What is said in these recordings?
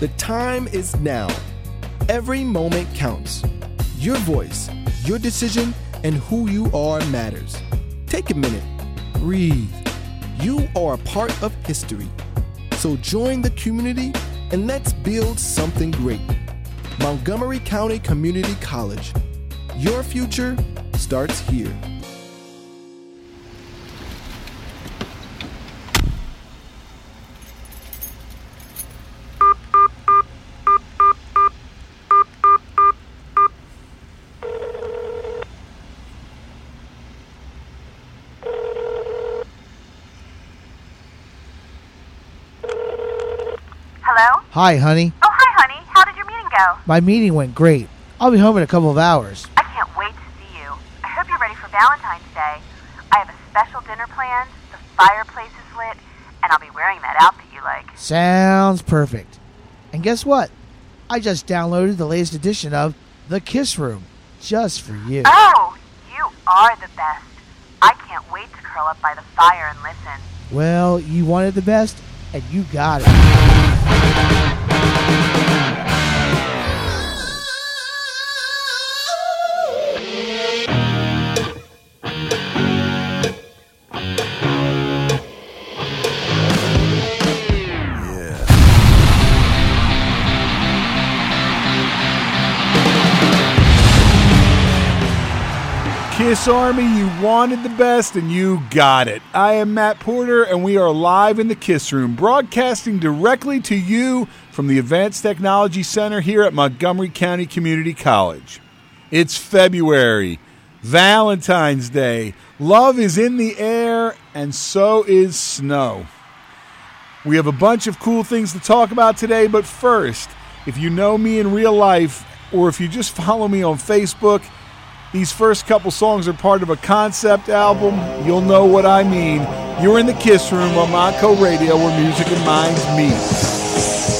The time is now. Every moment counts. Your voice, your decision, and who you are matters. Take a minute. Breathe. You are a part of history. So join the community and let's build something great. Montgomery County Community College. Your future starts here. Hello? Hi, honey. Oh, hi, honey. How did your meeting go? My meeting went great. I'll be home in a couple of hours. I can't wait to see you. I hope you're ready for Valentine's Day. I have a special dinner planned, the fireplace is lit, and I'll be wearing that outfit you like. Sounds perfect. And guess what? I just downloaded the latest edition of The Kiss Room just for you. Oh, you are the best. I can't wait to curl up by the fire and listen. Well, you wanted the best, and you got it. Army, you wanted the best and you got it. I am Matt Porter and we are live in the Kiss Room, broadcasting directly to you from the Advanced Technology Center here at Montgomery County Community College. It's February, Valentine's Day. Love is in the air and so is snow. We have a bunch of cool things to talk about today, but first, if you know me in real life or if you just follow me on Facebook, these first couple songs are part of a concept album. You'll know what I mean. You're in the Kiss Room on Montco Radio where music and minds meet.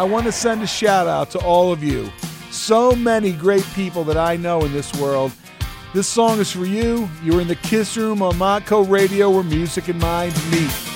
I want to send a shout out to all of you. So many great people that I know in this world. This song is for you. You're in the Kiss Room on Montco Radio where music and mind meet.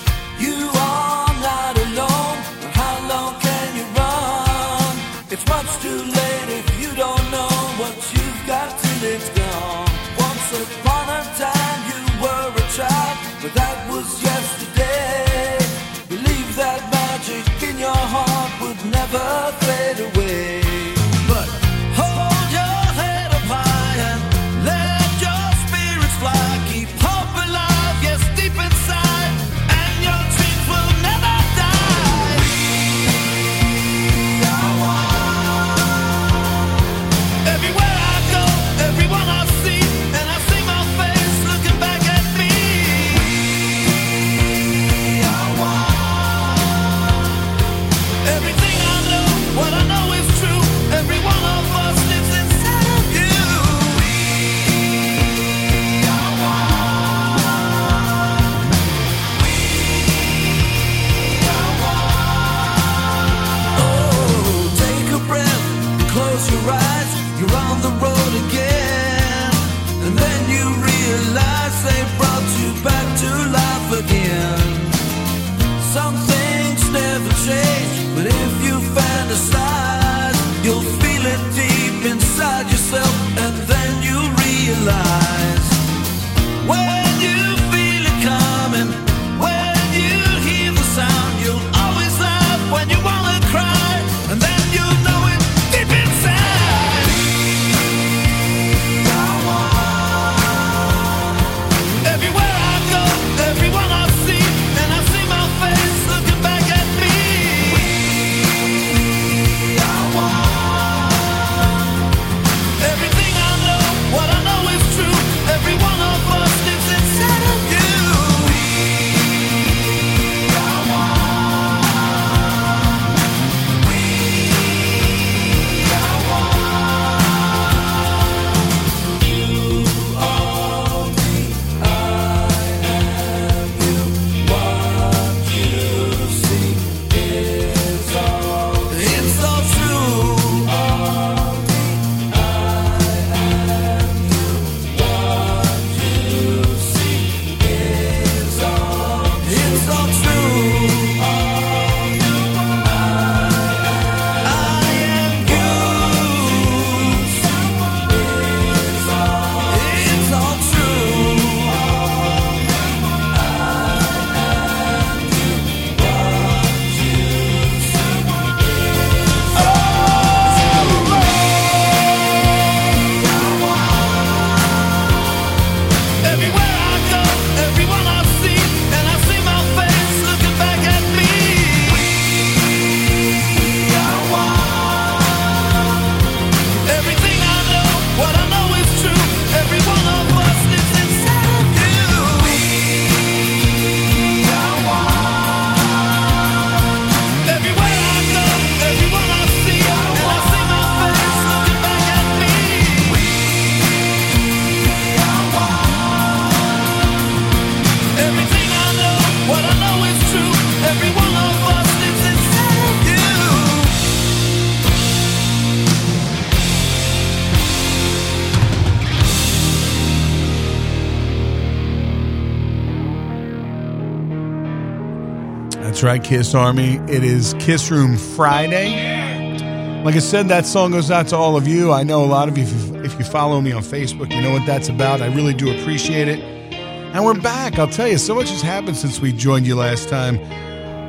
Right, Kiss Army. It is Kiss Room Friday. Like I said, that song goes out to all of you. I know a lot of you, if you follow me on Facebook, you know what that's about. I really do appreciate it. And we're back. I'll tell you, so much has happened since we joined you last time.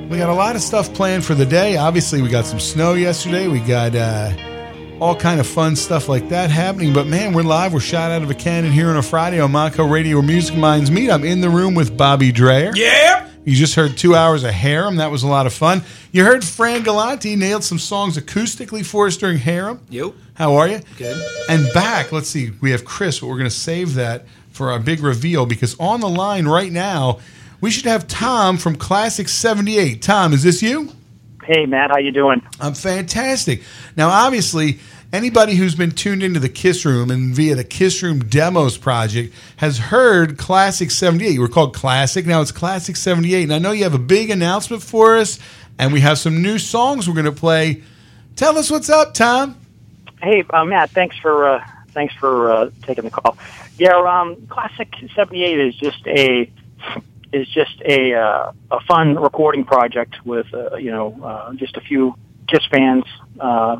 We got a lot of stuff planned for the day. Obviously, we got some snow yesterday. We got uh, all kind of fun stuff like that happening. But man, we're live. We're shot out of a cannon here on a Friday on Montco Radio Music Minds meet. I'm in the room with Bobby Dreyer. Yeah. You just heard two hours of Harem. That was a lot of fun. You heard Fran Galante nailed some songs acoustically for us during Harem. Yep. How are you? Good. And back, let's see, we have Chris, but we're going to save that for our big reveal because on the line right now, we should have Tom from Classic 78. Tom, is this you? Hey, Matt, how you doing? I'm fantastic. Now, obviously, anybody who's been tuned into the Kiss Room and via the Kiss Room Demos project has heard Classic 78. You were called Classic, now it's Classic 78. And I know you have a big announcement for us and we have some new songs we're going to play. Tell us what's up, Tom. Hey, uh, Matt. Thanks for uh, thanks for uh, taking the call. Yeah, um, Classic '78 is just a is just a uh, a fun recording project with uh, you know uh, just a few Kiss fans. Uh,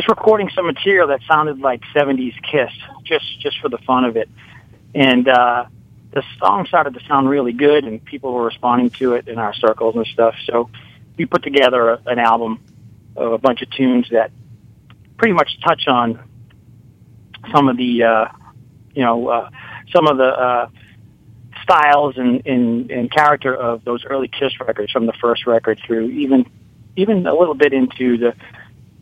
just recording some material that sounded like '70s Kiss, just just for the fun of it, and uh, the song started to sound really good, and people were responding to it in our circles and stuff. So we put together a, an album of a bunch of tunes that pretty much touch on some of the, uh, you know, uh, some of the uh, styles and, and, and character of those early Kiss records from the first record through even even a little bit into the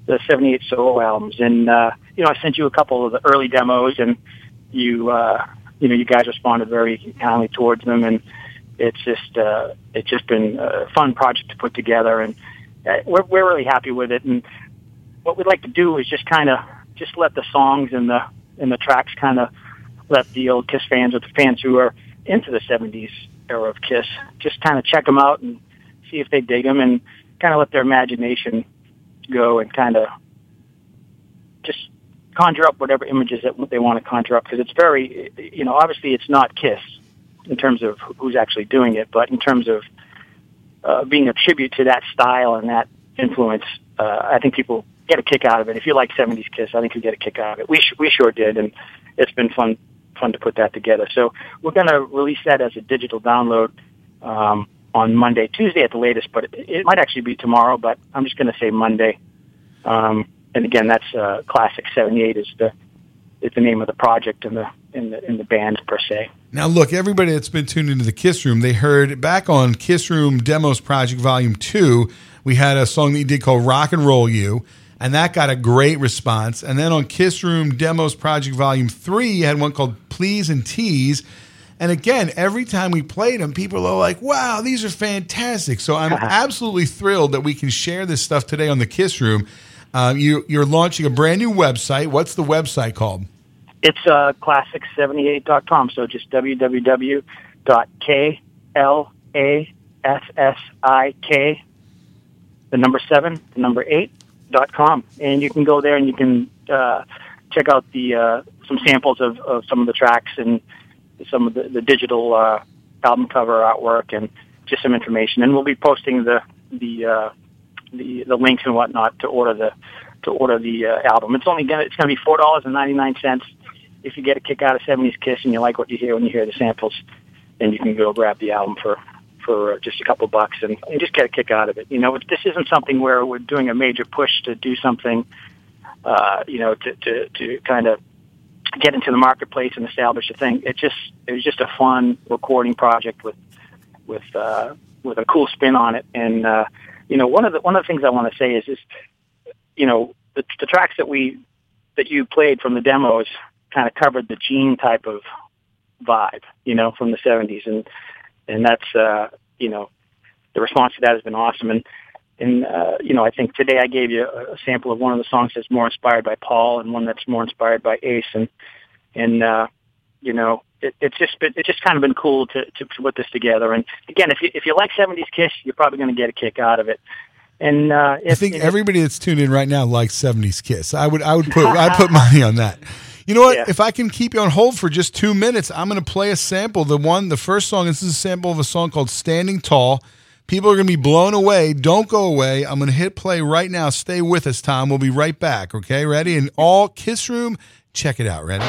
the '78 solo albums. And uh, you know, I sent you a couple of the early demos, and you uh, you know, you guys responded very kindly towards them, and it's just uh, it's just been a fun project to put together, and uh, we're we're really happy with it. And what we'd like to do is just kind of just let the songs and the and the tracks kind of let the old Kiss fans or the fans who are into the '70s era of Kiss just kind of check them out and see if they dig them, and kind of let their imagination go and kind of just conjure up whatever images that they want to conjure up because it's very, you know, obviously it's not Kiss in terms of who's actually doing it, but in terms of uh, being a tribute to that style and that influence, uh, I think people get a kick out of it. If you like '70s Kiss, I think you get a kick out of it. We sh- we sure did, and it's been fun fun to put that together. So we're going to release that as a digital download um, on Monday, Tuesday at the latest, but it, it might actually be tomorrow. But I'm just going to say Monday. Um, and again, that's uh, Classic '78 is the is the name of the project and the in the in the band per se. Now, look, everybody that's been tuned into the Kiss Room, they heard back on Kiss Room Demos Project Volume 2, we had a song that you did called Rock and Roll You, and that got a great response. And then on Kiss Room Demos Project Volume 3, you had one called Please and Tease. And again, every time we played them, people are like, wow, these are fantastic. So I'm absolutely thrilled that we can share this stuff today on the Kiss Room. Uh, you, you're launching a brand new website. What's the website called? It's uh, klassik78.com. So just www.klassik, the number seven, the number eight dot com, and you can go there and you can uh, check out the uh, some samples of, of some of the tracks and some of the, the digital uh, album cover artwork and just some information. And we'll be posting the the uh, the, the links and whatnot to order the to order the uh, album. It's only gonna it's gonna be four dollars and ninety nine cents if you get a kick out of '70s Kiss and you like what you hear when you hear the samples. Then you can go grab the album for for uh, just a couple bucks and, and just get a kick out of it. You know, this isn't something where we're doing a major push to do something. Uh, you know, to to to kind of get into the marketplace and establish a thing. It just it was just a fun recording project with with uh, with a cool spin on it. And uh, you know, one of the one of the things I want to say is is you know the, the tracks that we that you played from the demos kind of covered the Gene type of vibe, you know, from the '70s, and and that's uh, you know the response to that has been awesome. And and uh, you know, I think today I gave you a, a sample of one of the songs that's more inspired by Paul, and one that's more inspired by Ace, and and uh, you know, it, it's just been, it's just kind of been cool to, to to put this together. And again, if you if you like '70s Kiss, you're probably going to get a kick out of it. And uh, if, I think everybody that's tuned in right now likes '70s Kiss. I would, I would put, I put money on that. You know what? Yeah. If I can keep you on hold for just two minutes, I'm going to play a sample. The one, the first song. This is a sample of a song called "Standing Tall." People are going to be blown away. Don't go away. I'm going to hit play right now. Stay with us, Tom. We'll be right back. Okay, ready? And all Kiss Room, check it out. Ready?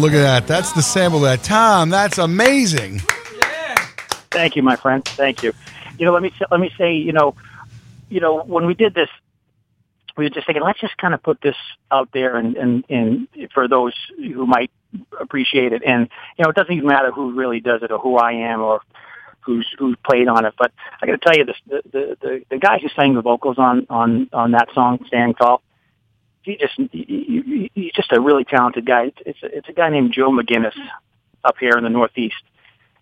Look at that. That's the sample that. Tom, that's amazing. Thank you, my friend. Thank you. You know, let me let me say, you know, you know, when we did this, we were just thinking, let's just kind of put this out there, and and and for those who might appreciate it, and you know, it doesn't even matter who really does it or who I am or who's who's played on it. But I got to tell you, this the, the the the guy who sang the vocals on on on that song, "Stand Tall," he just he, he, he's just a really talented guy. It's it's a, it's a guy named Joe McGinnis up here in the Northeast,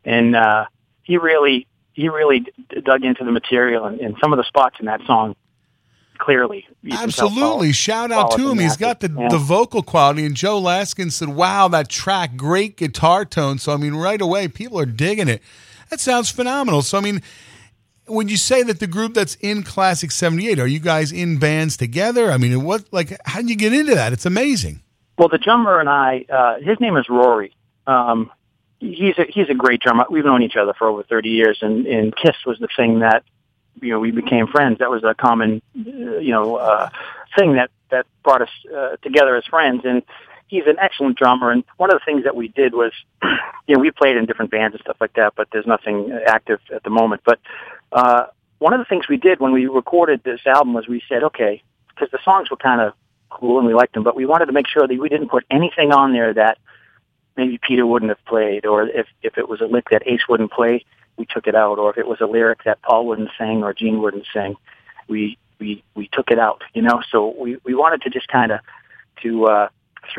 and uh, he really he really d- dug into the material and, and some of the spots in that song. Clearly, you can tell Absolutely. Paul- Shout out to him. He's got the. Yeah. the vocal quality. And Joe Laskin said, wow, that track, great guitar tone. So, I mean, right away, people are digging it. That sounds phenomenal. So, I mean, when you say that the group that's in Classic 78, are you guys in bands together? I mean, what, like, how did you get into that? It's amazing. Well, the drummer and I, uh, his name is Rory. Um, he's a, he's a great drummer. We've known each other for over 30 years and, and Kiss was the thing that, you know, we became friends. That was a common, uh, you know, uh, thing that, that brought us, uh, together as friends. And he's an excellent drummer. And one of the things that we did was, you know, we played in different bands and stuff like that, but there's nothing active at the moment. But, uh, one of the things we did when we recorded this album was we said, okay, because the songs were kind of cool and we liked them, but we wanted to make sure that we didn't put anything on there that maybe Peter wouldn't have played, or if if it was a lick that Ace wouldn't play, we took it out, or if it was a lyric that Paul wouldn't sing or Gene wouldn't sing, we we we took it out. You know, so we we wanted to just kind of to uh,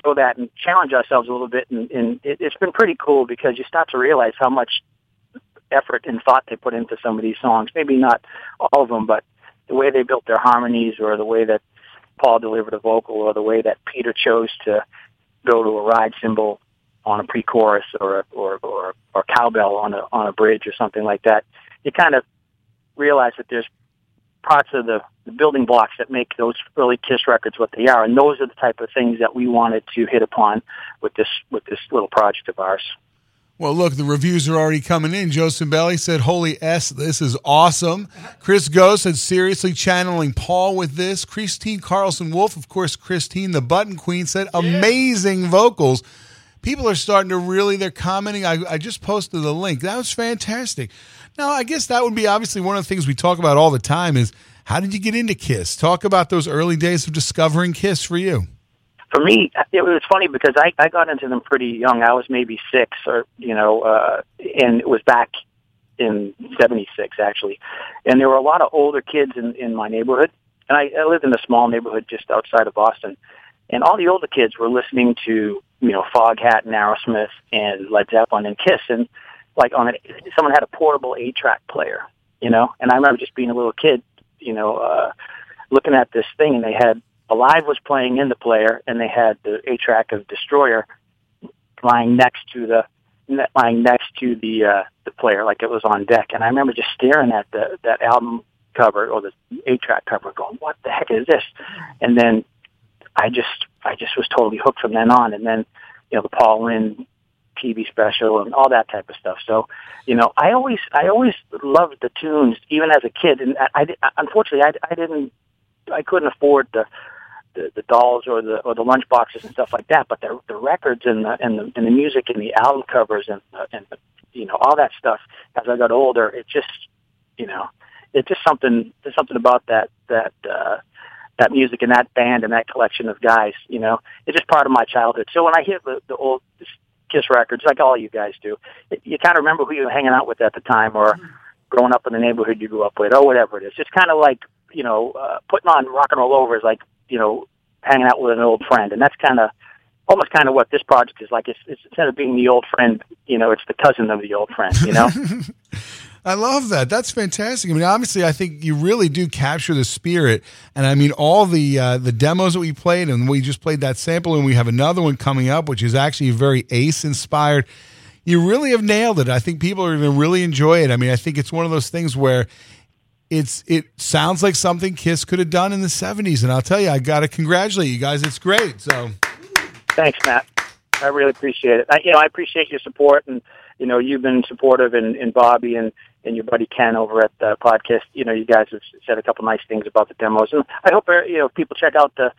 throw that and challenge ourselves a little bit, and, and it, it's been pretty cool because you start to realize how much effort and thought they put into some of these songs. Maybe not all of them, but the way they built their harmonies, or the way that Paul delivered a vocal, or the way that Peter chose to go to a ride cymbal on a pre-chorus or or or, or cowbell on a on a bridge or something like that. You kind of realize that there's parts of the, the building blocks that make those early Kiss records what they are, and those are the type of things that we wanted to hit upon with this with this little project of ours. Well, look, the reviews are already coming in. Joseph Cimbelli said, Holy S, this is awesome. Chris Go said, seriously channeling Paul with this. Christine Carlson Wolf, of course, Christine, the button queen, said, amazing vocals. People are starting to really, they're commenting. I, I just posted the link. That was fantastic. Now, I guess that would be obviously one of the things we talk about all the time is how did you get into Kiss? Talk about those early days of discovering Kiss for you. For me, it was funny because I, I got into them pretty young. I was maybe six or, you know, uh, and it was back in 76 actually. And there were a lot of older kids in, in my neighborhood. And I, I lived in a small neighborhood just outside of Boston. And all the older kids were listening to, you know, Foghat and Aerosmith and Led Zeppelin and Kiss. And like on it, someone had a portable eight track player, you know, and I remember just being a little kid, you know, uh, looking at this thing and they had Alive was playing in the player, and they had the eight track of Destroyer lying next to the lying next to the uh, the player, like it was on deck. And I remember just staring at the that album cover or the eight track cover, going, "What the heck is this?" And then I just I just was totally hooked from then on. And then you know the Paul Lynde TV special and all that type of stuff. So, you know, I always I always loved the tunes even as a kid, and I, I unfortunately I, I didn't I couldn't afford the the, the dolls or the or the lunch boxes and stuff like that. But the the records and the and the, and the music and the album covers and the, and the, you know all that stuff. As I got older, it just you know it's just something there's something about that that uh, that music and that band and that collection of guys. You know, it's just part of my childhood. So when I hear the the old Kiss records, like all you guys do, it, you kind of remember who you were hanging out with at the time or growing up in the neighborhood you grew up with or whatever it is. It's kind of like you know uh, putting on rock and roll over is like you know, hanging out with an old friend. And that's kind of almost kind of what this project is like. It's, it's instead of being the old friend, you know, it's the cousin of the old friend, you know? I love that. That's fantastic. I mean, obviously, I think you really do capture the spirit. And I mean, all the uh, the demos that we played, and we just played that sample, and we have another one coming up, which is actually very Ace inspired. You really have nailed it. I think people are going to really enjoy it. I mean, I think it's one of those things where it's it sounds like something Kiss could have done in the '70s, and I'll tell you, I got to congratulate you guys. It's great. So, thanks, Matt. I really appreciate it. I, you know, I appreciate your support, and you know, you've been supportive, and, and Bobby and and your buddy Ken over at the podcast. You know, you guys have said a couple nice things about the demos, and I hope uh, you know people check out the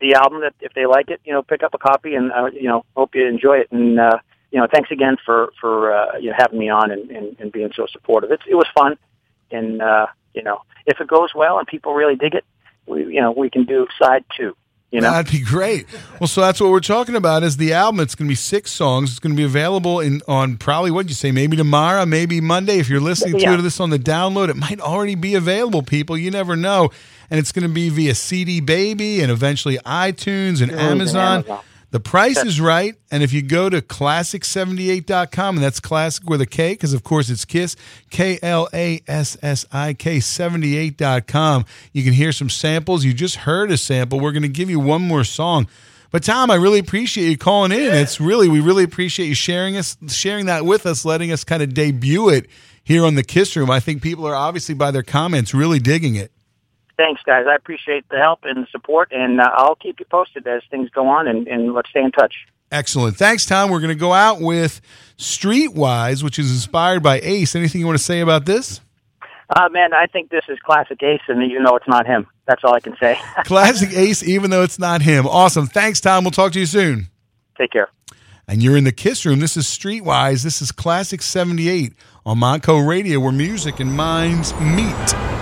the album. That if they like it, you know, pick up a copy, and uh, you know, hope you enjoy it. And uh, you know, thanks again for for uh, you know having me on and, and, and being so supportive. It's, it was fun, and uh, you know, if it goes well and people really dig it, we you know we can do side two. You know, That'd be great. Well, so that's what we're talking about is the album. It's going to be six songs. It's going to be available in on probably what you say, maybe tomorrow, maybe Monday. If you're listening Yeah. to this on the download, it might already be available. People, you never know. And it's going to be via CD Baby and eventually iTunes and and Amazon. The price is right. And if you go to klassik78.com, and that's classic with a K, because of course it's Kiss, K L A S S I K 78.com, you can hear some samples. You just heard a sample. We're going to give you one more song. But Tom, I really appreciate you calling in. It's really, we really appreciate you sharing us, sharing that with us, letting us kind of debut it here on the Kiss Room. I think people are obviously by their comments really digging it. Thanks, guys. I appreciate the help and the support, and uh, I'll keep you posted as things go on, and, and let's stay in touch. Excellent. Thanks, Tom. We're going to go out with Streetwise, which is inspired by Ace. Anything you want to say about this? Uh, man, I think this is classic Ace, and you know it's not him. That's all I can say. Classic Ace, even though it's not him. Awesome. Thanks, Tom. We'll talk to you soon. Take care. And you're in the Kiss Room. This is Streetwise. This is Classic 78 on Montco Radio, where music and minds meet.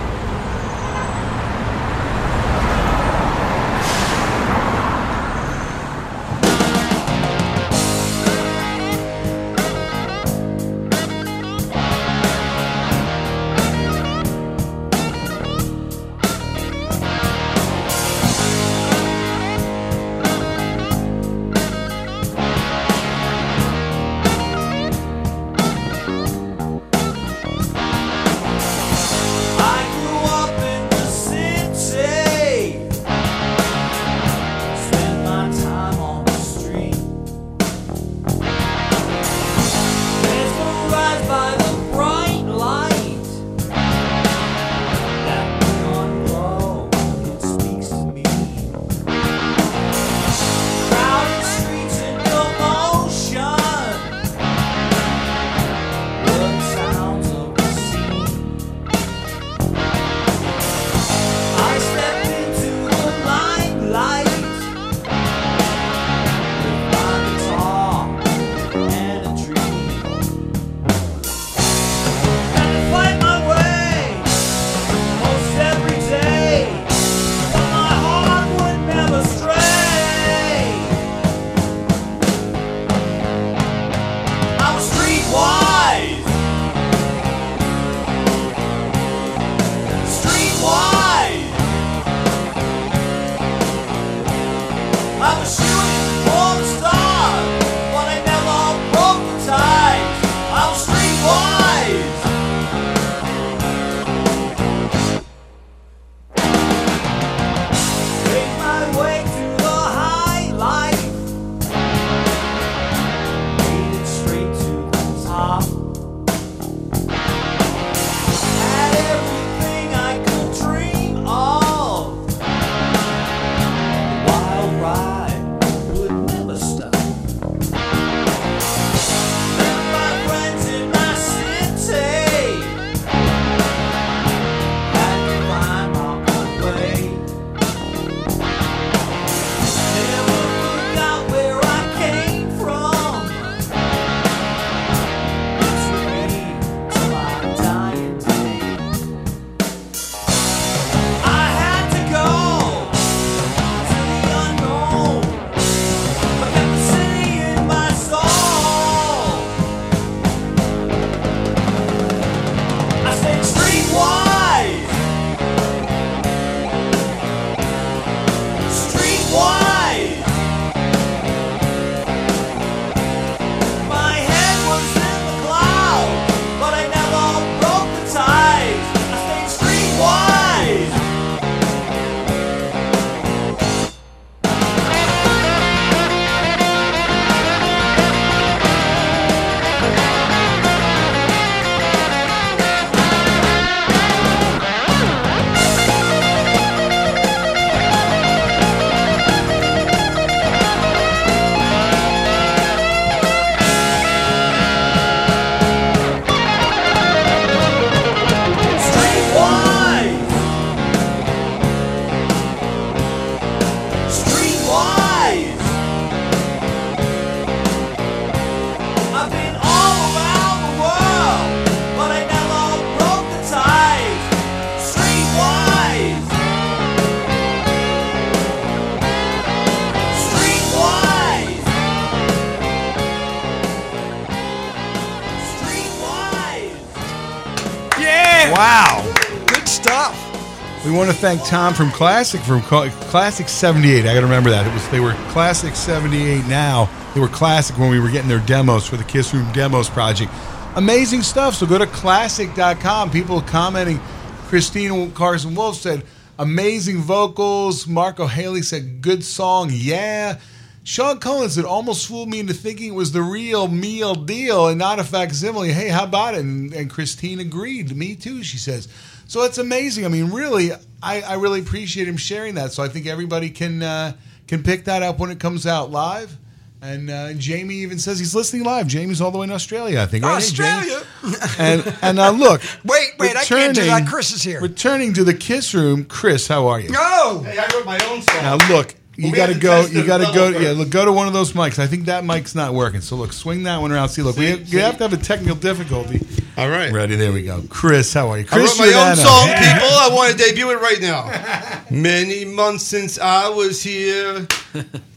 Want to thank Tom from Classic from Classic 78. I got to remember that. It was they were Classic 78 now. They were Classic when we were getting their demos for the Kiss Room Demos project. Amazing stuff. So go to classic.com. People commenting. Christina Carson Wolf said, amazing vocals. Marco Haley said, good song. Yeah. Sean Cullen said, almost fooled me into thinking it was the real meal deal and not a facsimile. Hey, how about it? And, and Christine agreed. Me too, she says. So it's amazing. I mean, really, I, I really appreciate him sharing that. So I think everybody can uh, can pick that up when it comes out live. And uh, Jamie even says he's listening live. Jamie's all the way in Australia, I think. Right? Hey, Australia. And and now look. Wait, wait, I can't do that. Chris is here. Returning to the Kiss Room, Chris, how are you? No. Hey, I wrote my own song. Now look, you got to go. You got to go. level Yeah, look, go to one of those mics. I think that mic's not working. So look, swing that one around. See, look, we See, have, see. you have to have a technical difficulty. All right. Ready? There we go. Chris, how are you? I Chris wrote my own song, people. I want to debut it right now. Many months since I was here.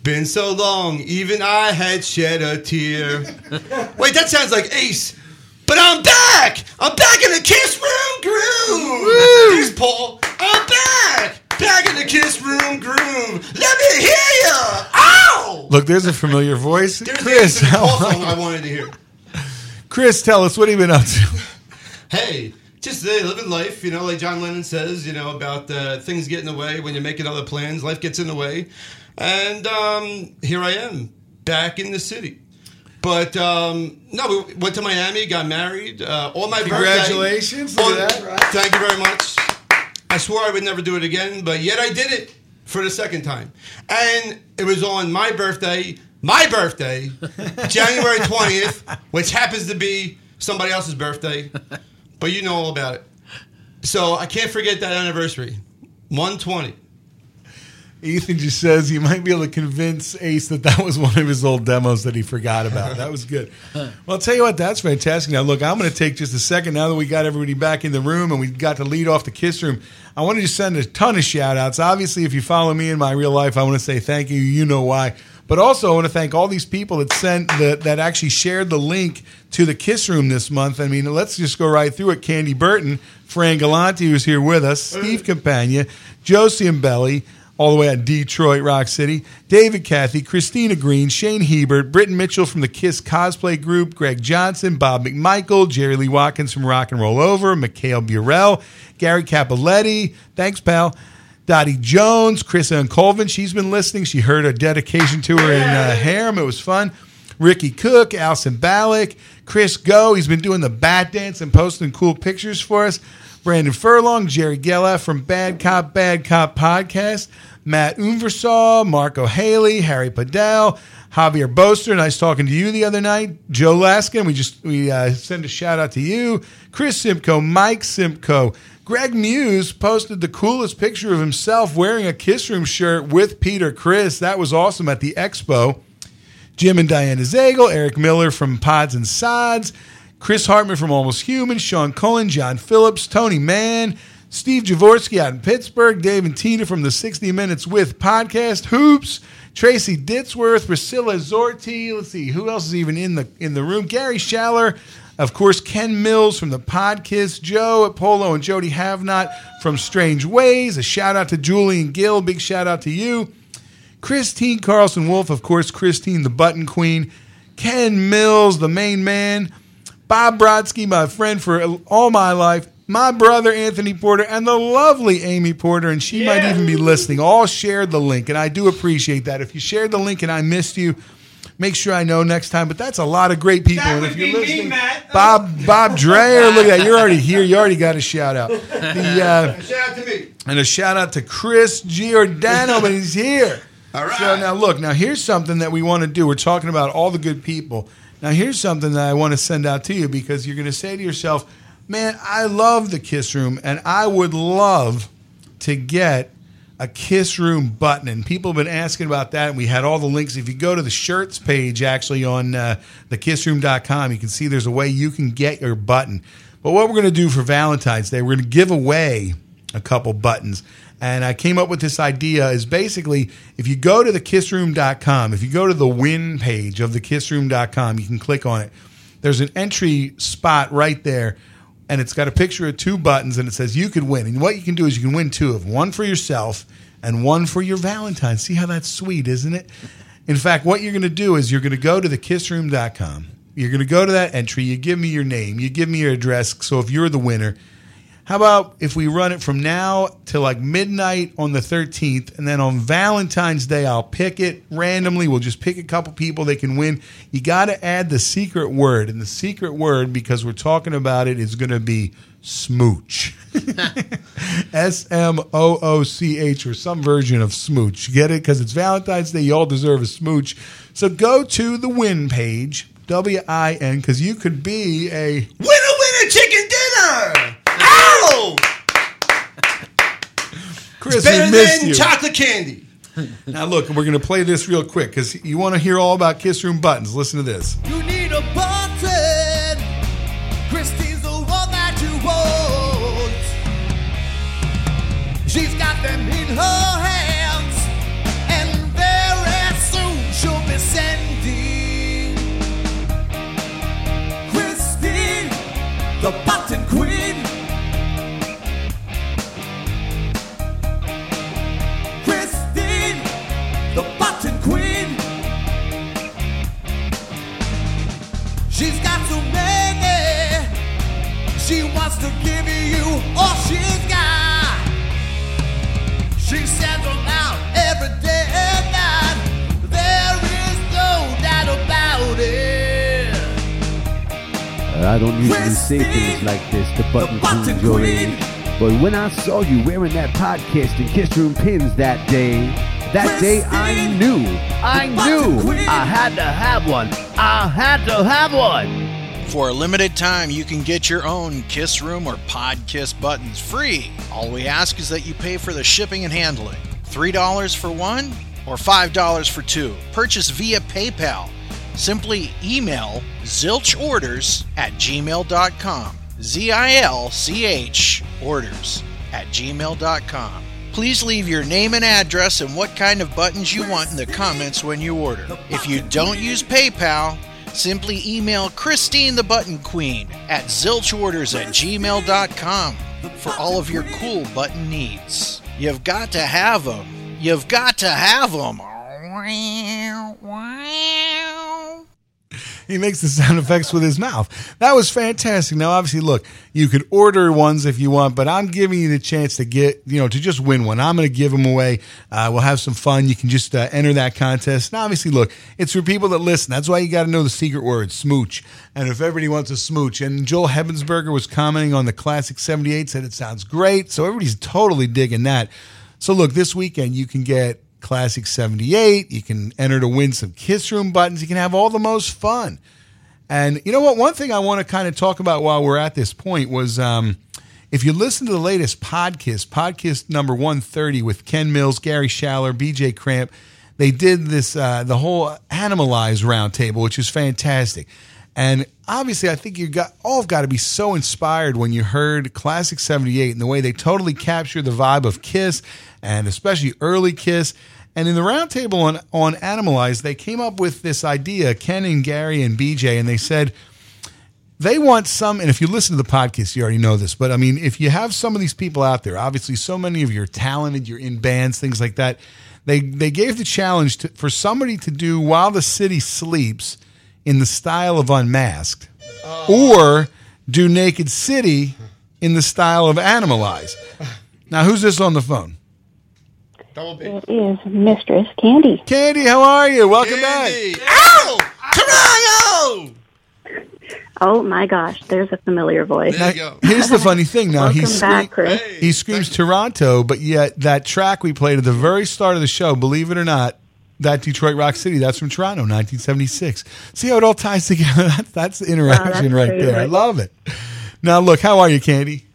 Been so long, even I had shed a tear. Wait, that sounds like Ace. But I'm back! I'm back in the Kiss Room groove! There's Paul. I'm back! Back in the Kiss Room groove. Let me hear ya! Ow! Look, there's a familiar voice. There's Chris, how? I wanted to hear. Chris, tell us what have you been up to? hey, just uh, living life, you know, like John Lennon says, you know, about uh, things get in the way when you're making other plans. Life gets in the way. And um, here I am, back in the city. But um, no, we went to Miami, got married. Uh, all my Congratulations. Birthday, on- that. Thank you very much. I swore I would never do it again, but yet I did it for the second time. And it was on my birthday, my birthday, January 20th, which happens to be somebody else's birthday, but you know all about it. So I can't forget that anniversary. 120. Ethan just says you might be able to convince Ace that that was one of his old demos that he forgot about. That was good. Well, I'll tell you what, that's fantastic. Now, look, I'm going to take just a second now that we got everybody back in the room and we got to lead off the Kiss Room. I want to just send a ton of shout outs. Obviously, if you follow me in my real life, I want to say thank you. You know why. But also, I want to thank all these people that sent the, that actually shared the link to the Kiss Room this month. I mean, let's just go right through it. Candy Burton, Fran Galante, who's here with us, Steve Campagna, Josie and Belly, all the way at Detroit, Rock City, David Cathy, Christina Green, Shane Hebert, Britton Mitchell from the Kiss Cosplay Group, Greg Johnson, Bob McMichael, Jerry Lee Watkins from Rock and Roll Over, Mikhail Burrell, Gary Capoletti, thanks, pal. Dottie Jones, Chris Ann Colvin, she's been listening. She heard a dedication to her in uh, Harem. It was fun. Ricky Cook, Alison Ballack, Chris Go. He's been doing the bat dance and posting cool pictures for us. Brandon Furlong, Jerry Gellaff from Bad Cop, Bad Cop Podcast, Matt Unversaw, Marco Haley, Harry Padell, Javier Boster. Nice talking to you the other night. Joe Laskin, we just we uh, send a shout out to you. Chris Simcoe, Mike Simcoe. Greg Muse posted the coolest picture of himself wearing a Kiss Room shirt with Peter Criss. That was awesome at the expo. Jim and Diana Zagel, Eric Miller from Pods and Sods, Chris Hartman from Almost Human, Sean Cullen, John Phillips, Tony Mann, Steve Javorski out in Pittsburgh, Dave and Tina from the 60 Minutes with podcast, Hoops, Tracy Ditzworth, Priscilla Zorti. Let's see who else is even in the in the room. Gary Schaller, of course, Ken Mills from the Podkiss, Joe at Polo and Jody Havnot from Strange Ways. A shout out to Julian Gill. Big shout out to you. Christine Carlson Wolf, of course, Christine the Button Queen, Ken Mills, the main man, Bob Brodsky, my friend for all my life, my brother Anthony Porter, and the lovely Amy Porter, and she might even be listening. All shared the link, and I do appreciate that. If you shared the link and I missed you, make sure I know next time. But that's a lot of great people. That and if you're me, listening, Matt. Bob Bob Dreyer, look at that. You're already here. You already got a shout out. The uh, Shout out to me. and a shout out to Chris Giordano, but he's here. All right. So now look, now here's something that we want to do. We're talking about all the good people. Now here's something that I want to send out to you because you're going to say to yourself, "Man, I love the Kiss Room, and I would love to get a Kiss Room button." And people have been asking about that, and we had all the links. If you go to the shirts page, actually on uh, thekissroom.com, you can see there's a way you can get your button. But what we're going to do for Valentine's Day, we're going to give away a couple buttons. And I came up with this idea is basically if you go to thekissroom.com, if you go to the win page of thekissroom.com, you can click on it. There's an entry spot right there and it's got a picture of two buttons, and it says you could win. And what you can do is you can win two of them, one for yourself and one for your Valentine. See how that's sweet, isn't it? In fact, what you're going to do is you're going to go to thekissroom.com. You're going to go to that entry. You give me your name. You give me your address. So if you're the winner, how about if we run it from now to like midnight on the 13th, and then on Valentine's Day, I'll pick it randomly. We'll just pick a couple people they can win. You got to add the secret word, and the secret word, because we're talking about it, is going to be smooch. S M O O C H, or some version of smooch. Get it? Because it's Valentine's Day. You all deserve a smooch. So go to the win page, W I N, because you could be a Winner. Ow! Chris. Better missed than you. chocolate candy. Now look, we're going to play this real quick because you want to hear all about Kiss Room buttons. Listen to this. You need a button. Christine's the one that you want. She's got them in her don't usually say things like this to button queens your age. But when I saw you wearing that podcast and kiss room pins that day, that day I knew, I knew I had to have one. I had to have one. For a limited time, you can get your own Kiss Room or Pod Kiss buttons free. All we ask is that you pay for the shipping and handling. $3 for one or $5 for two. Purchase via PayPal. Simply email zilchorders at gmail.com. Z I L C H orders at gmail.com. Please leave your name and address and what kind of buttons you want in the comments when you order. If you don't use PayPal, simply email Christine the Button Queen at zilchorders at gmail.com for all of your cool button needs. You've got to have them. You've got to have them. He makes the sound effects with his mouth. That was fantastic. Now, obviously, look, you could order ones if you want, but I'm giving you the chance to get, you know, to just win one. I'm going to give them away. Uh, we'll have some fun. You can just uh, enter that contest. Now, obviously, look, it's for people that listen. That's why you got to know the secret word, smooch. And if everybody wants a smooch, and Joel Hebensberger was commenting on the Klassik 78, said it sounds great. So everybody's totally digging that. So, look, this weekend you can get Klassik 78. You can enter to win some Kiss Room buttons. You can have all the most fun. And you know what? One thing I want to kind of talk about while we're at this point was um, if you listen to the latest podcast, podcast number 130 with Ken Mills, Gary Schaller, BJ Cramp, they did this, uh, the whole Animalize roundtable, which is fantastic. And obviously, I think you got all got to be so inspired when you heard Klassik 78 and the way they totally captured the vibe of Kiss and especially early Kiss. And in the roundtable on, on Animalize, they came up with this idea, Ken and Gary and BJ, and they said they want some, and if you listen to the podcast, you already know this, but I mean, if you have some of these people out there, obviously so many of you are talented, you're in bands, things like that. They, they gave the challenge to, for somebody to do While the City Sleeps in the style of Unmasked, oh. or do Naked City in the style of Animalize. Now, who's this on the phone? Double B. It is Mistress Candy. Candy, how are you? Welcome back. Candy. Ow! Toronto! Oh my gosh, there's a familiar voice. There you go. Here's the funny thing. Now Welcome he's back, Chris. Hey, he screams Toronto, but yet that track we played at the very start of the show, believe it or not, that Detroit Rock City, that's from Toronto, 1976. See how it all ties together? That's, that's the oh, interaction right crazy. there. I love it. Now, look, how are you, Candy?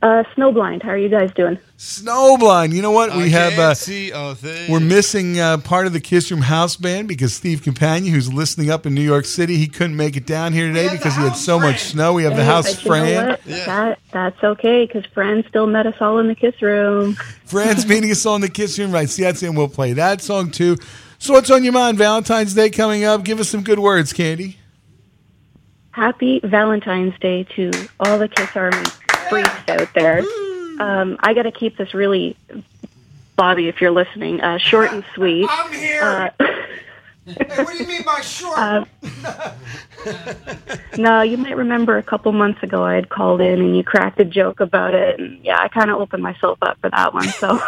Uh, Snowblind, how are you guys doing? Snowblind. You know what? We I have. can't Uh, see a thing. we're missing uh, part of the Kiss Room house band because Steve Campagna, who's listening up in New York City, he couldn't make it down here today because he had house so much snow. We have the house but you know Fran. Yeah. That, that's okay, because Fran still met us all in the kiss room. Fran's meeting us all in the Kiss Room, right? See, that's it. We'll play that song too. So, what's on your mind? Valentine's Day coming up. Give us some good words, Candy. happy Valentine's Day to all the Kiss Army freaks out there. Um, I got to keep this really, Bobby, if you're listening, uh, short and sweet. I'm here. Uh, Hey, what do you mean by short? Uh, no, you might remember a couple months ago I had called in and you cracked a joke about it, and yeah, I kind of opened myself up for that one. So,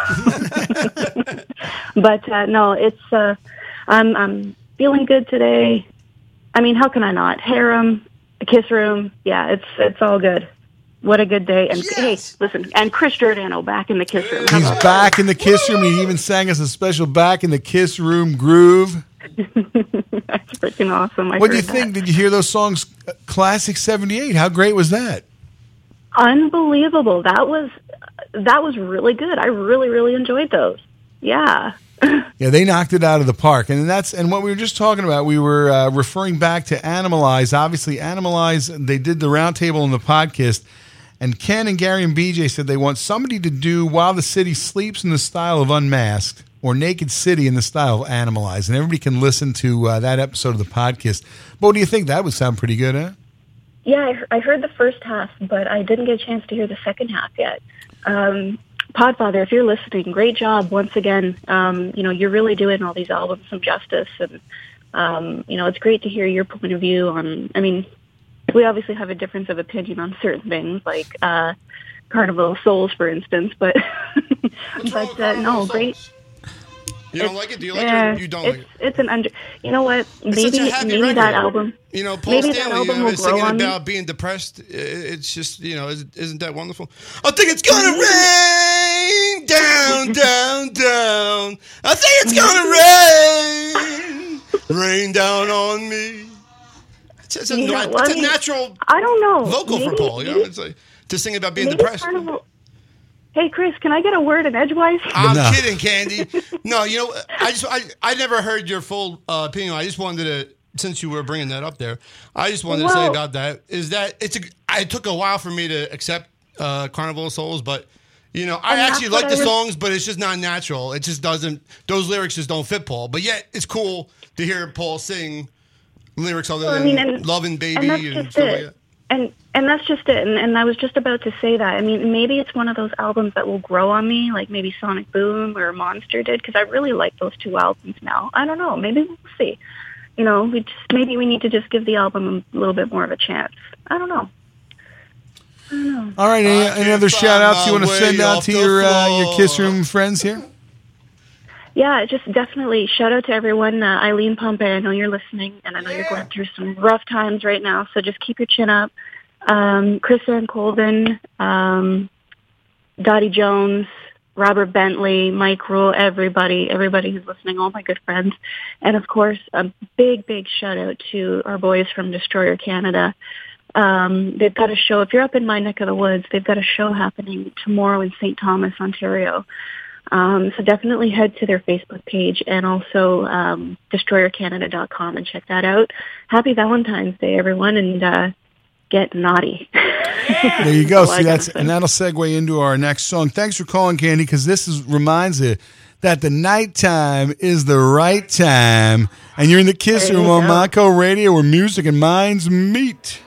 but uh, no, it's uh, I'm I'm feeling good today. I mean, how can I not? Harem, kiss room, yeah, it's it's all good. What a good day! And hey, listen, and Chris Giordano back in the kiss room. He's back in the Kiss Room. He even sang us a special "Back in the Kiss Room" groove. That's freaking awesome! I What do you that. think? Did you hear those songs? uh, Klassik '78. How great was that? Unbelievable! That was that was really good. I really really enjoyed those. Yeah. Yeah, they knocked it out of the park, and that's and what we were just talking about. We were uh, referring back to Animalize. Obviously, Animalize. They did the roundtable in the podcast, and Ken and Gary and BJ said they want somebody to do "While the City Sleeps" in the style of Unmasked or "Naked City" in the style of Animalize, and everybody can listen to uh, that episode of the podcast. What do you think? That would sound pretty good, huh? Yeah, I, I heard the first half, but I didn't get a chance to hear the second half yet. Um, Podfather, if you're listening, great job once again. Um, you know, you're really doing all these albums some justice, and um, you know, it's great to hear your point of view on. I mean, we obviously have a difference of opinion on certain things, like uh, Carnival of Souls, for instance. But but uh, no, great. You don't like it? Do you like Yeah, it? You don't it's, like it? It's an under. You know what? It's maybe such a happy maybe record. that album. You know, Paul maybe that Stanley you know, is singing on me. about being depressed. It's just, you know, isn't, isn't that wonderful? I think it's gonna rain down, down, down. I think it's gonna rain, rain down on me. It's, it's a, You know, it's well, I a mean, natural I don't know. vocal for Paul. You know, it's like to sing about being maybe depressed. Carnival. Hey, Chris, can I get a word in edgewise? I'm No. kidding, Candy. No, you know, I just I, I never heard your full uh, opinion. I just wanted to, since you were bringing that up there, I just wanted to say about that is that it's a. It took a while for me to accept uh, Carnival of Souls, but you know, I And actually like the was- songs, but it's just not natural. It just doesn't. Those lyrics just don't fit Paul. But yet, it's cool to hear Paul sing lyrics other Well, I mean, and- "Loving Baby" and that's and just stuff like it. that. And and that's just it. And, and I was just about to say that. I mean, maybe it's one of those albums that will grow on me, like maybe Sonic Boom or Monster did, because I really like those two albums now. I don't know. Maybe we'll see. You know, we just maybe we need to just give the album a little bit more of a chance. I don't know. I don't know. All right. Any, any other shout outs you want to send out to your uh, your. Kiss Room friends here? Yeah, just definitely shout out to everyone. Uh, Eileen Pompey, I know you're listening, and I know you're going through some rough times right now. So just keep your chin up. Um, Chris Van Colden, um, Dottie Jones, Robert Bentley, Mike Rule, everybody, everybody who's listening, all my good friends, and of course a big, big shout out to our boys from Destroyer Canada. Um, they've got a show. If you're up in my neck of the woods, they've got a show happening tomorrow in St. Thomas, Ontario. Um, so definitely head to their Facebook page and also um, destroyercanada.com and check that out. Happy Valentine's Day, everyone, and uh, get naughty. There you go. See, that's and that'll segue into our next song. Thanks for calling, Candy, because this is reminds you that the nighttime is the right time, and you're in the Kiss Room on. Montco Radio, where music and minds meet.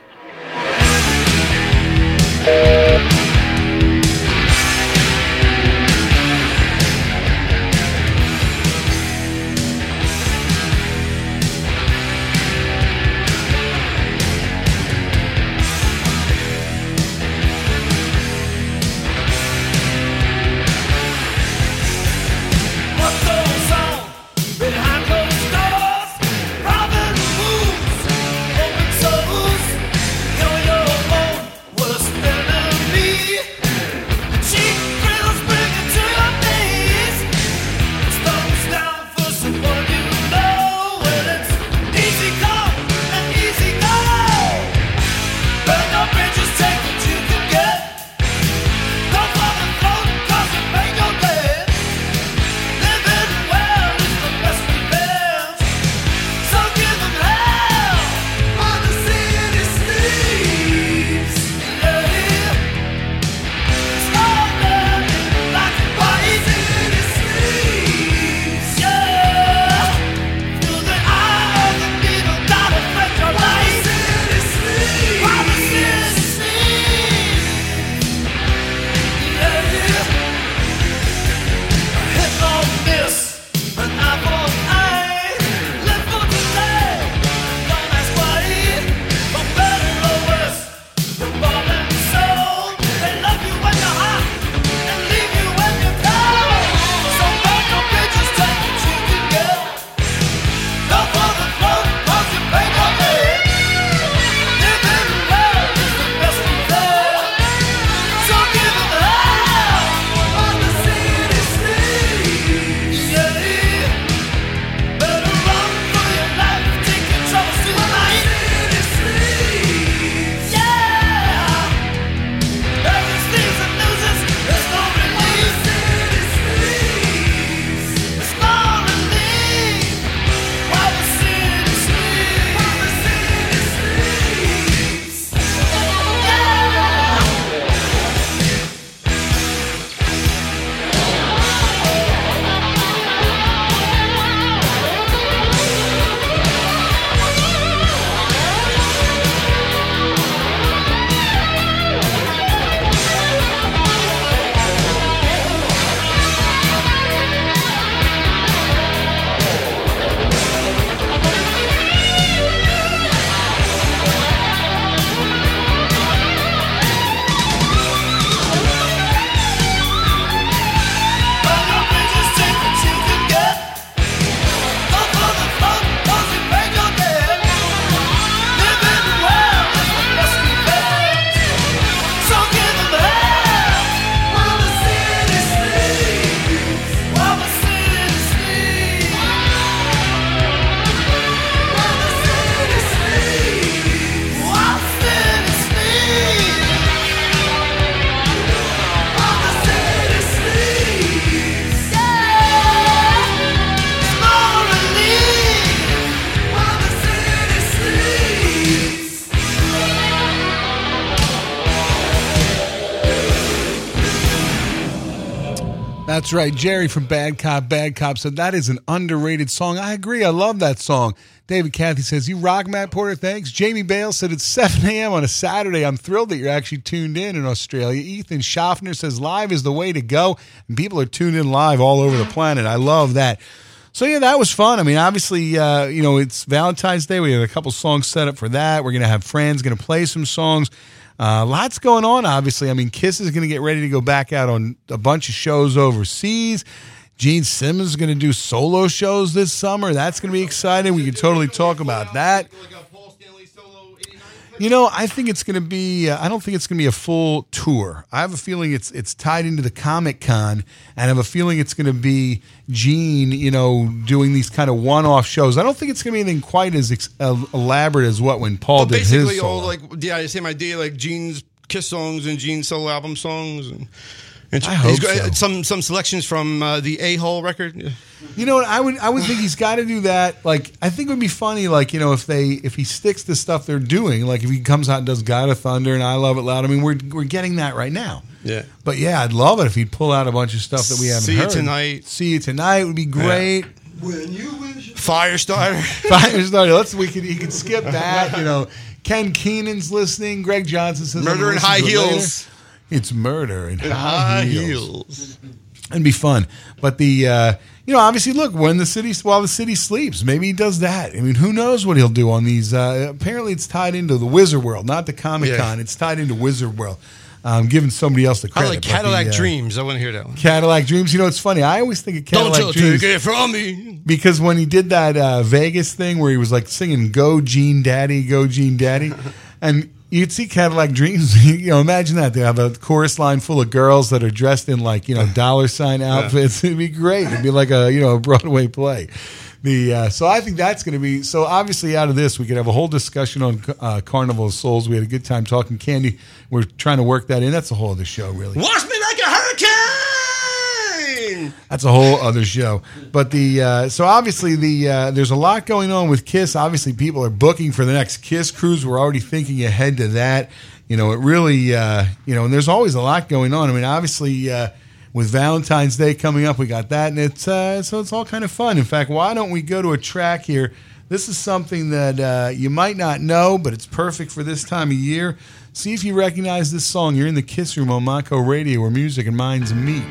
That's right. Jerry from Bad Cop, Bad Cop said that is an underrated song. I agree. I love that song. David Cathy says, You rock, Matt Porter. Thanks. Jamie Bale said, It's 7 a.m. on a Saturday. I'm thrilled that you're actually tuned in in Australia. Ethan Schaffner says, Live is the way to go. And people are tuned in live all over the planet. I love that. So, yeah, that was fun. I mean, obviously, uh, you know, it's Valentine's Day. We have a couple songs set up for that. We're going to have friends going to play some songs. Uh, lots going on, obviously. I mean, Kiss is going to get ready to go back out on a bunch of shows overseas. Gene Simmons is going to do solo shows this summer. That's going to be exciting. We can totally talk about that. You know, I think it's going to be. Uh, I don't think it's going to be a full tour. I have a feeling it's it's tied into the Comic Con, and I have a feeling it's going to be Gene. You know, doing these kind of one-off shows. I don't think it's going to be anything quite as ex- elaborate as what when Paul But did basically, his all like yeah, same idea, like Gene's Kiss songs and Gene's solo album songs, and I hope he's got so. some some selections from uh, the A Hole record. You know what? I would I would think he's got to do that. Like I think it would be funny. Like you know if they if he sticks to stuff they're doing. Like if he comes out and does God of Thunder and I Love It Loud. I mean we're we're getting that right now. Yeah. But yeah, I'd love it if he'd pull out a bunch of stuff that we haven't See You. Tonight. See you tonight would be great. When you wish. Firestarter. Firestarter. Let's we could he could skip that. You know, Ken Keenan's listening. Greg Johnson says Murder in High to later. Heels. It's murder in In high, high heels. heels. It'd be fun. But the uh, you know, obviously, look when the city while the city sleeps, maybe he does that. I mean, who knows what he'll do on these? Uh, apparently, it's tied into the Wizard World, not the Comic Con. Yeah. It's tied into Wizard World. I'm giving somebody else the credit. I like Cadillac the, uh, Dreams. I want to hear that one. Cadillac Dreams. You know, it's funny. I always think of Cadillac Don't Dreams take it from me. because when he did that uh, Vegas thing where he was like singing "Go Gene Daddy, Go Gene Daddy," and you'd see Cadillac Dreams. You know, imagine that they have a chorus line full of girls that are dressed in like you know dollar sign outfits. It'd be great. It'd be like a you know a Broadway play. The uh, so I think that's going to be so. Obviously, out of this, we could have a whole discussion on uh, Carnival of Souls. We had a good time talking candy. We're trying to work that in. That's a whole other show, really. Wash me That's a whole other show. But the uh, so obviously the uh, there's a lot going on with Kiss. Obviously, people are booking for the next Kiss cruise. We're already thinking ahead to that. You know, it really uh, you know, and there's always a lot going on. I mean, obviously. Uh, with Valentine's Day coming up, we got that, and it's uh, so it's all kind of fun. In fact, why don't we go to a track here? This is something that uh, you might not know, but it's perfect for this time of year. See if you recognize this song. You're in the Kiss Room on Montco Radio, where music and minds meet.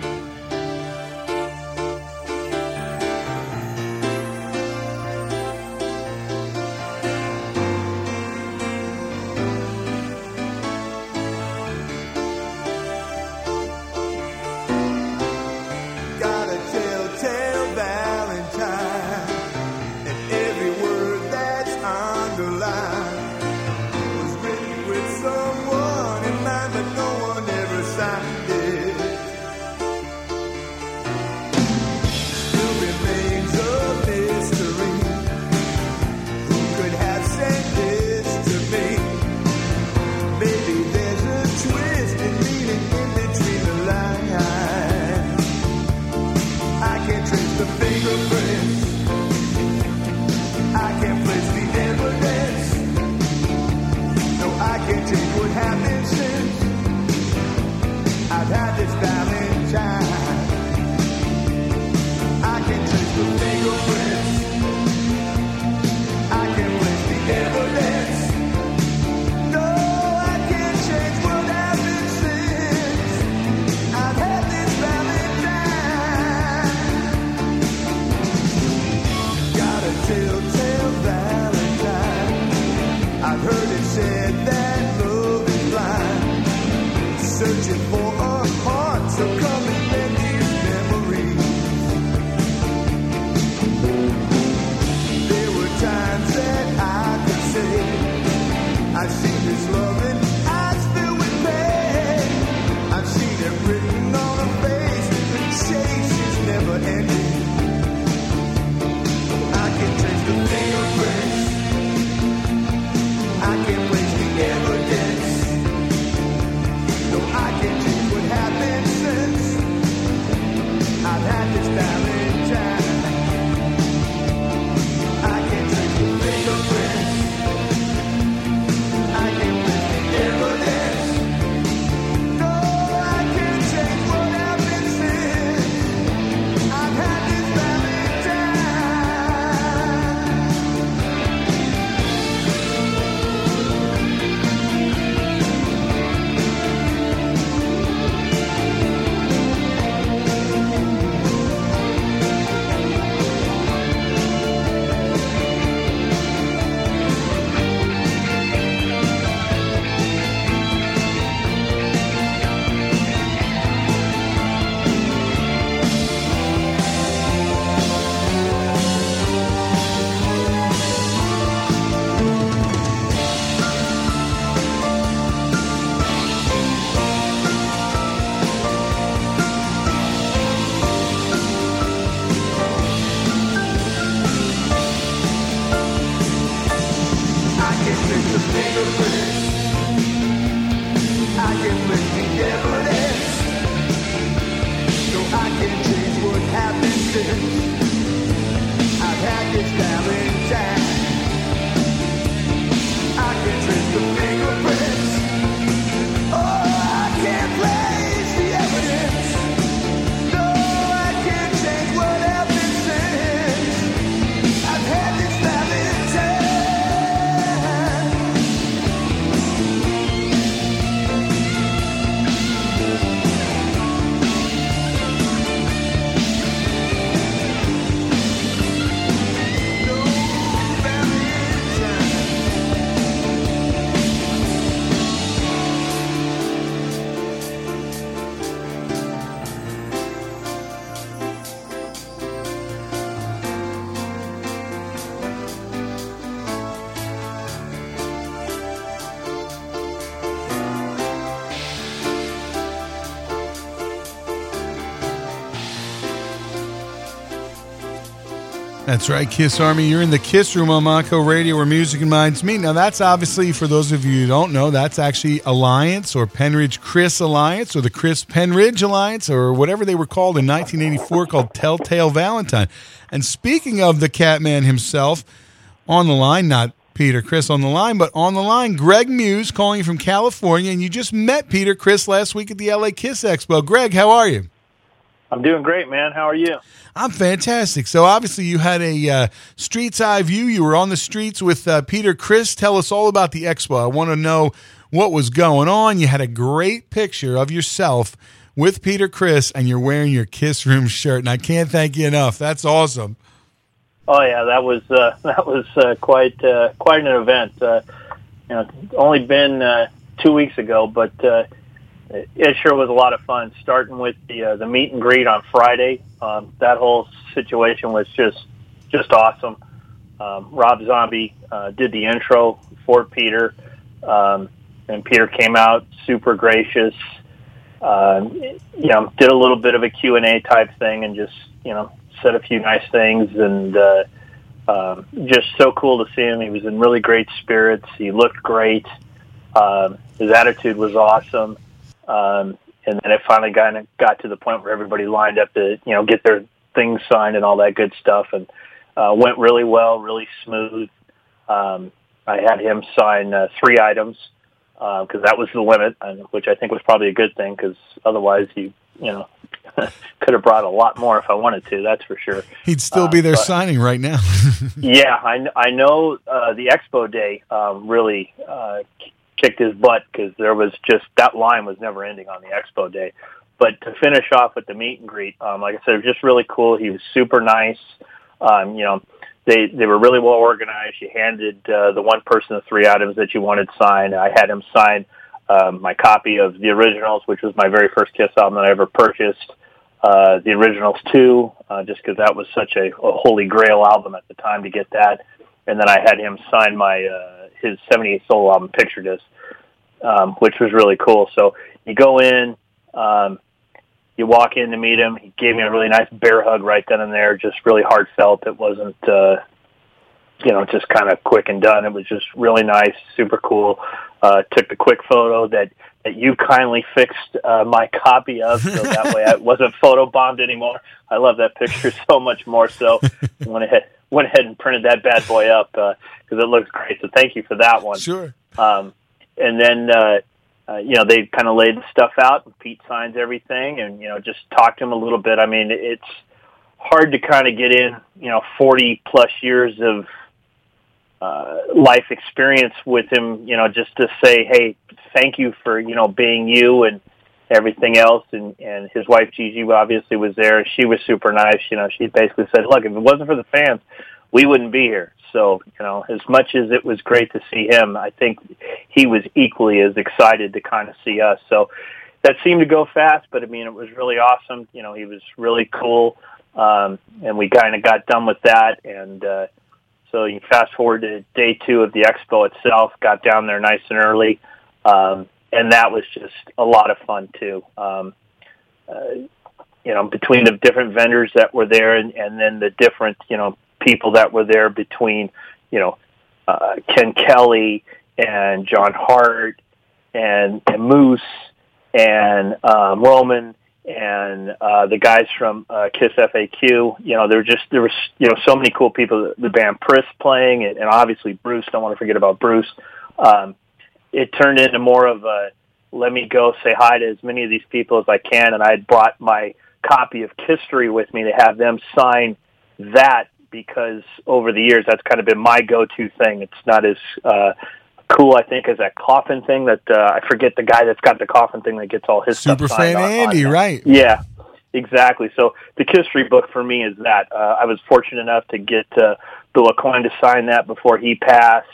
That's right, Kiss Army. You're in the Kiss Room on Montco Radio where music and minds meet. Now, that's obviously, for those of you who don't know, that's actually Alliance or Penridge Criss Alliance or the Criss Penridge Alliance or whatever they were called in 1984 called Telltale Valentine. And speaking of the Catman himself, on the line, not Peter Criss on the line, but on the line, Greg Muse calling from California. And you just met Peter Criss last week at the LA Kiss Expo. Greg, how are you? I'm doing great, man. How are you? I'm fantastic. So obviously you had a uh, street's eye view. You were on the streets with uh, Peter Criss. Tell us all about the expo. I want to know what was going on. You had a great picture of yourself with Peter Criss, and you're wearing your Kiss Room shirt, and I can't thank you enough. That's awesome. Oh yeah, that was uh, that was uh, quite uh, quite an event. Uh, you know, it's only been uh, two weeks ago, but it sure was a lot of fun. Starting with the uh, the meet and greet on Friday, um, that whole situation was just just awesome. Um, Rob Zombie uh, did the intro for Peter, um, and Peter came out super gracious. Uh, you know, did a little bit of a Q and A type thing, and just you know said a few nice things, and uh, um, just so cool to see him. He was in really great spirits. He looked great. Um, his attitude was awesome. Um, and then it finally got got to the point where everybody lined up to you know get their things signed and all that good stuff, and uh, went really well, really smooth. Um, I had him sign uh, three items because that was the limit, and, which I think was probably a good thing because otherwise you you know could have brought a lot more if I wanted to. That's for sure. He'd still be Uh, there but- signing right now. yeah, I, I know uh, the Expo Day really uh, k- kicked his butt because there was just that line was never ending on the Expo Day. But to finish off with the meet and greet, um, like I said, it was just really cool. He was super nice. Um, you know, they they were really well organized. You handed uh, the one person the three items that you wanted signed. I had him sign um, my copy of the originals, which was my very first Kiss album that I ever purchased uh, the originals too, uh, just because that was such a, a holy grail album at the time to get that. And then I had him sign my uh, his 78 solo album picture disc, um, which was really cool. So you go in, um, you walk in to meet him. He gave me a really nice bear hug right then and there, just really heartfelt. It wasn't, uh, you know, just kind of quick and done. It was just really nice, super cool. Uh, took the quick photo that that you kindly fixed uh, my copy of, so that way I wasn't photo bombed anymore. I love that picture so much more. So went ahead went ahead and printed that bad boy up because it looks great. So thank you for that one. Sure. Um, and then uh, uh, you know they kind of laid the stuff out, and Pete signs everything, and you know just talk to him a little bit. I mean, it's hard to kind of get in, you know, forty plus years of uh, life experience with him, you know, just to say, hey, thank you for you know being you and everything else. And and his wife Gigi obviously was there. She was super nice. You know, she basically said, look, if it wasn't for the fans, we wouldn't be here. So you know, as much as it was great to see him, I think he was equally as excited to kind of see us. So that seemed to go fast, but I mean, it was really awesome. You know, he was really cool. Um, and we kind of got done with that. And, uh, so you fast forward to day two of the expo itself, got down there nice and early. Um, and that was just a lot of fun too. Um, uh, you know, between the different vendors that were there and, and then the different, you know, people that were there between, you know, uh, Ken Kelly and John Hart and, and Moose and um, Roman and uh, the guys from uh, Kiss FAQ. You know, there were just there was you know so many cool people. The band Priss playing, and, and obviously Bruce. Don't want to forget about Bruce. Um, it turned into more of a let me go say hi to as many of these people as I can, and I had brought my copy of History with me to have them sign that because over the years that's kind of been my go-to thing. It's not as uh, cool, I think, as that coffin thing that uh, I forget the guy that's got the coffin thing that gets all his Super stuff signed fan on- on Andy, that. right? Yeah, exactly. So the history book for me is that. Uh, I was fortunate enough to get uh, Bill Aucoin to sign that before he passed.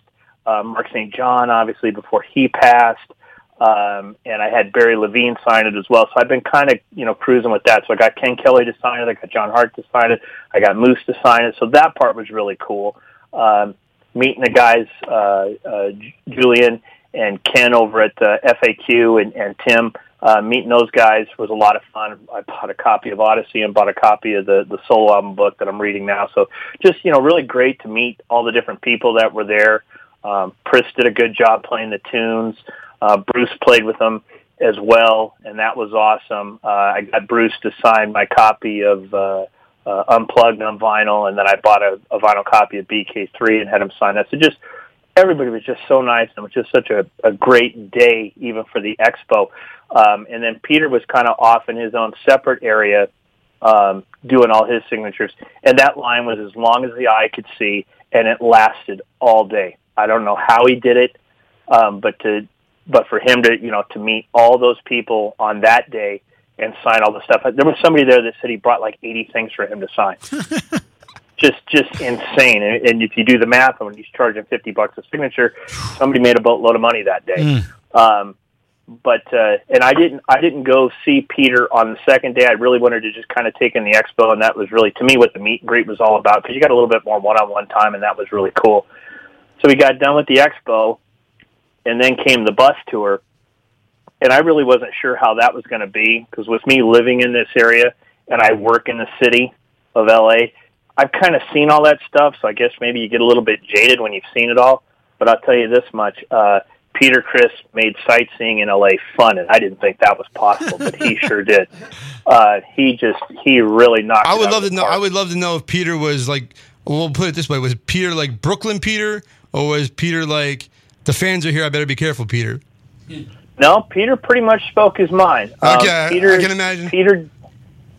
Uh, Mark St. John, obviously, before he passed. Um, and I had Barry Levine sign it as well. So I've been kind of, you know, cruising with that. So I got Ken Kelly to sign it. I got John Hart to sign it. I got Moose to sign it. So that part was really cool. Um, meeting the guys, uh, uh, Julian and Ken over at uh, FAQ and, and Tim, uh, meeting those guys was a lot of fun. I bought a copy of Odyssey and bought a copy of the, the solo album book that I'm reading now. So just, you know, really great to meet all the different people that were there. Um, Priss did a good job playing the tunes. Uh, Bruce played with them as well, and that was awesome. Uh, I got Bruce to sign my copy of uh, uh, Unplugged on vinyl, and then I bought a, a vinyl copy of BK3 and had him sign that. So just everybody was just so nice, and it was just such a, a great day, even for the expo. Um, and then Peter was kind of off in his own separate area, um, doing all his signatures, and that line was as long as the eye could see, and it lasted all day. I don't know how he did it, um, but to but for him to you know to meet all those people on that day and sign all the stuff. There was somebody there that said he brought like 80 things for him to sign. just just insane. And, and if you do the math, when he's charging 50 bucks a signature, somebody made a boatload of money that day. Um, but uh, and I didn't I didn't go see Peter on the second day. I really wanted to just kind of take in the expo, and that was really to me what the meet and greet was all about because you got a little bit more one on one time, and that was really cool. So we got done with the expo, and then came the bus tour, and I really wasn't sure how that was going to be because with me living in this area and I work in the city of LA, I've kind of seen all that stuff. So I guess maybe you get a little bit jaded when you've seen it all. But I'll tell you this much: uh, Peter Criss made sightseeing in LA fun, and I didn't think that was possible, but he sure did. Uh, he just he really knocked. I it would love to know. park. I would love to know if Peter was like. We'll put it this way: Was Peter like Brooklyn Peter, or was Peter like the fans are here? I better be careful, Peter. No, Peter pretty much spoke his mind. Um, Okay, I- Peter, I can imagine. Peter,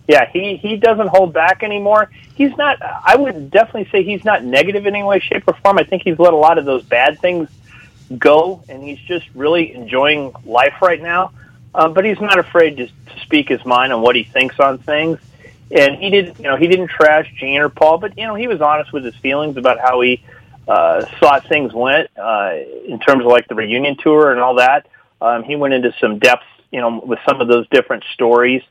yeah, he he doesn't hold back anymore. He's not. I would definitely say he's not negative in any way, shape, or form. I think he's let a lot of those bad things go, and he's just really enjoying life right now. Um, but he's not afraid to, to speak his mind on what he thinks on things. And he didn't, you know, he didn't trash Gene or Paul, but you know, he was honest with his feelings about how he uh, thought things went uh, in terms of like the reunion tour and all that. Um, he went into some depth, you know, with some of those different stories,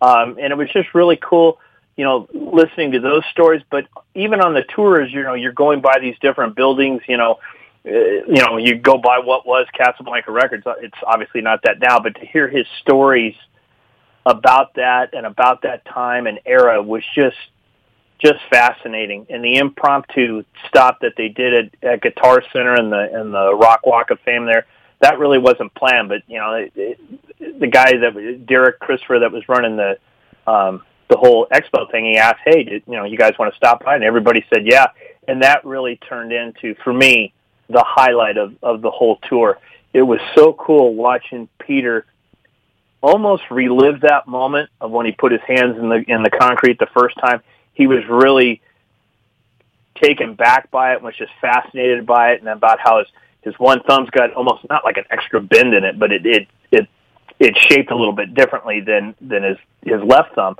um, and it was just really cool, you know, listening to those stories. But even on the tours, you know, you're going by these different buildings, you know, uh, you know, you go by what was Casablanca Records. It's obviously not that now, but to hear his stories about that and about that time and era was just just fascinating. And the impromptu stop that they did at, at Guitar Center and the and the Rock Walk of Fame there, that really wasn't planned. But you know, it, it, the guy that Derek Christopher that was running the um, the whole expo thing, he asked, "Hey, did, you know, you guys want to stop by?" And everybody said, "Yeah." And that really turned into, for me, the highlight of of the whole tour. It was so cool watching Peter almost relive that moment of when he put his hands in the in the concrete the first time. He was really taken back by it, and was just fascinated by it, and about how his his one thumb's got almost not like an extra bend in it, but it it it it's shaped a little bit differently than than his his left thumb,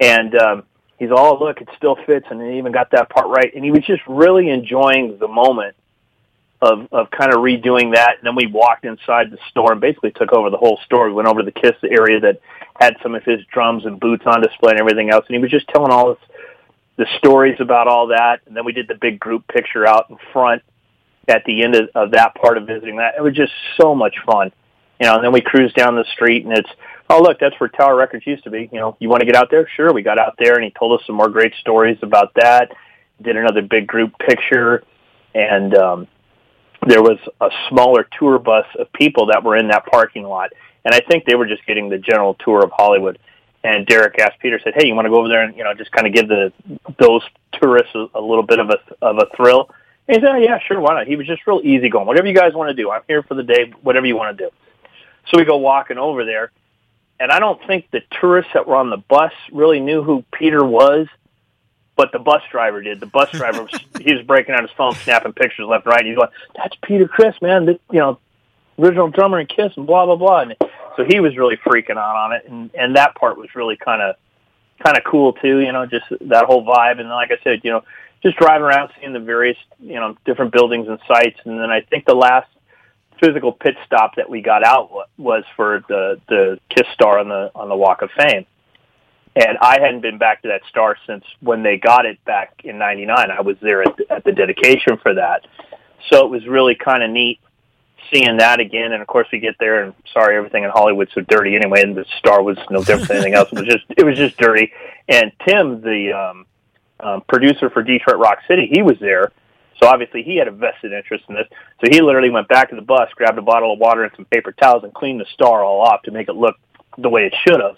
and um, he's all look, it still fits, and he even got that part right, and he was just really enjoying the moment of of kind of redoing that. And then we walked inside the store and basically took over the whole store. We went over to the Kiss area that had some of his drums and boots on display and everything else. And he was just telling all this, the stories about all that. And then we did the big group picture out in front at the end of, of that part of visiting that. It was just so much fun. You know, and then we cruised down the street and it's, oh, look, that's where Tower Records used to be. You know, you want to get out there? Sure. We got out there and he told us some more great stories about that. Did another big group picture and, um, there was a smaller tour bus of people that were in that parking lot, and I think they were just getting the general tour of Hollywood. And Derek asked Peter, said, "Hey, you want to go over there and you know just kind of give the those tourists a, a little bit of a of a thrill?" And he said, oh, "Yeah, sure, why not?" He was just real easy going. Whatever you guys want to do, I'm here for the day. Whatever you want to do. So we go walking over there, and I don't think the tourists that were on the bus really knew who Peter was, but the bus driver did. The bus driver was he was breaking out his phone, snapping pictures left and right. And he's going, "That's Peter Criss, man. This, you know, original drummer and Kiss and blah blah blah." And so he was really freaking out on it, and and that part was really kind of kind of cool too. You know, just that whole vibe. And like I said, you know, just driving around, seeing the various you know different buildings and sites, and then I think the last physical pit stop that we got out wa- was for the the Kiss star on the on the Walk of Fame. And I hadn't been back to that star since when they got it back in '99. I was there at the, at the dedication for that, so it was really kind of neat seeing that again. And of course, we get there, and sorry, everything in Hollywood's so dirty anyway. And the star was no different than anything else. It was just it was just dirty. And Tim, the um, um, producer for Detroit Rock City, he was there. So obviously he had a vested interest in this. So he literally went back to the bus, grabbed a bottle of water and some paper towels, and cleaned the star all off to make it look the way it should have.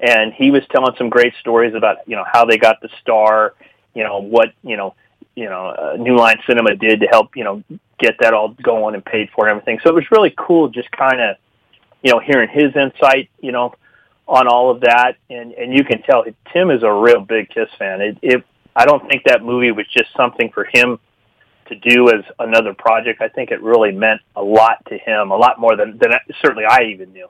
And he was telling some great stories about you know how they got the star, you know what you know you know uh, New Line Cinema did to help you know get that all going and paid for and everything. So it was really cool, just kind of you know hearing his insight, you know, on all of that. And and you can tell Tim is a real big Kiss fan. It, it I don't think that movie was just something for him to do as another project. I think it really meant a lot to him, a lot more than than certainly I even knew.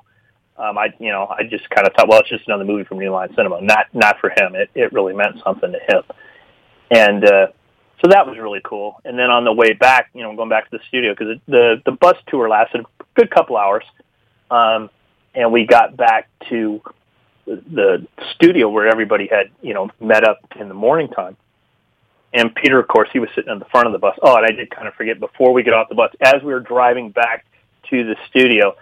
Um, I you know I just kind of thought, well, it's just another movie from New Line Cinema. Not not for him. It it really meant something to him, and uh, so that was really cool. And then on the way back, you know, going back to the studio because the the bus tour lasted a good couple hours, um, and we got back to the, studio where everybody had you know met up in the morning time. And Peter, of course, he was sitting in the front of the bus. Oh, and I did kind of forget before we get off the bus, as we were driving back to the studio,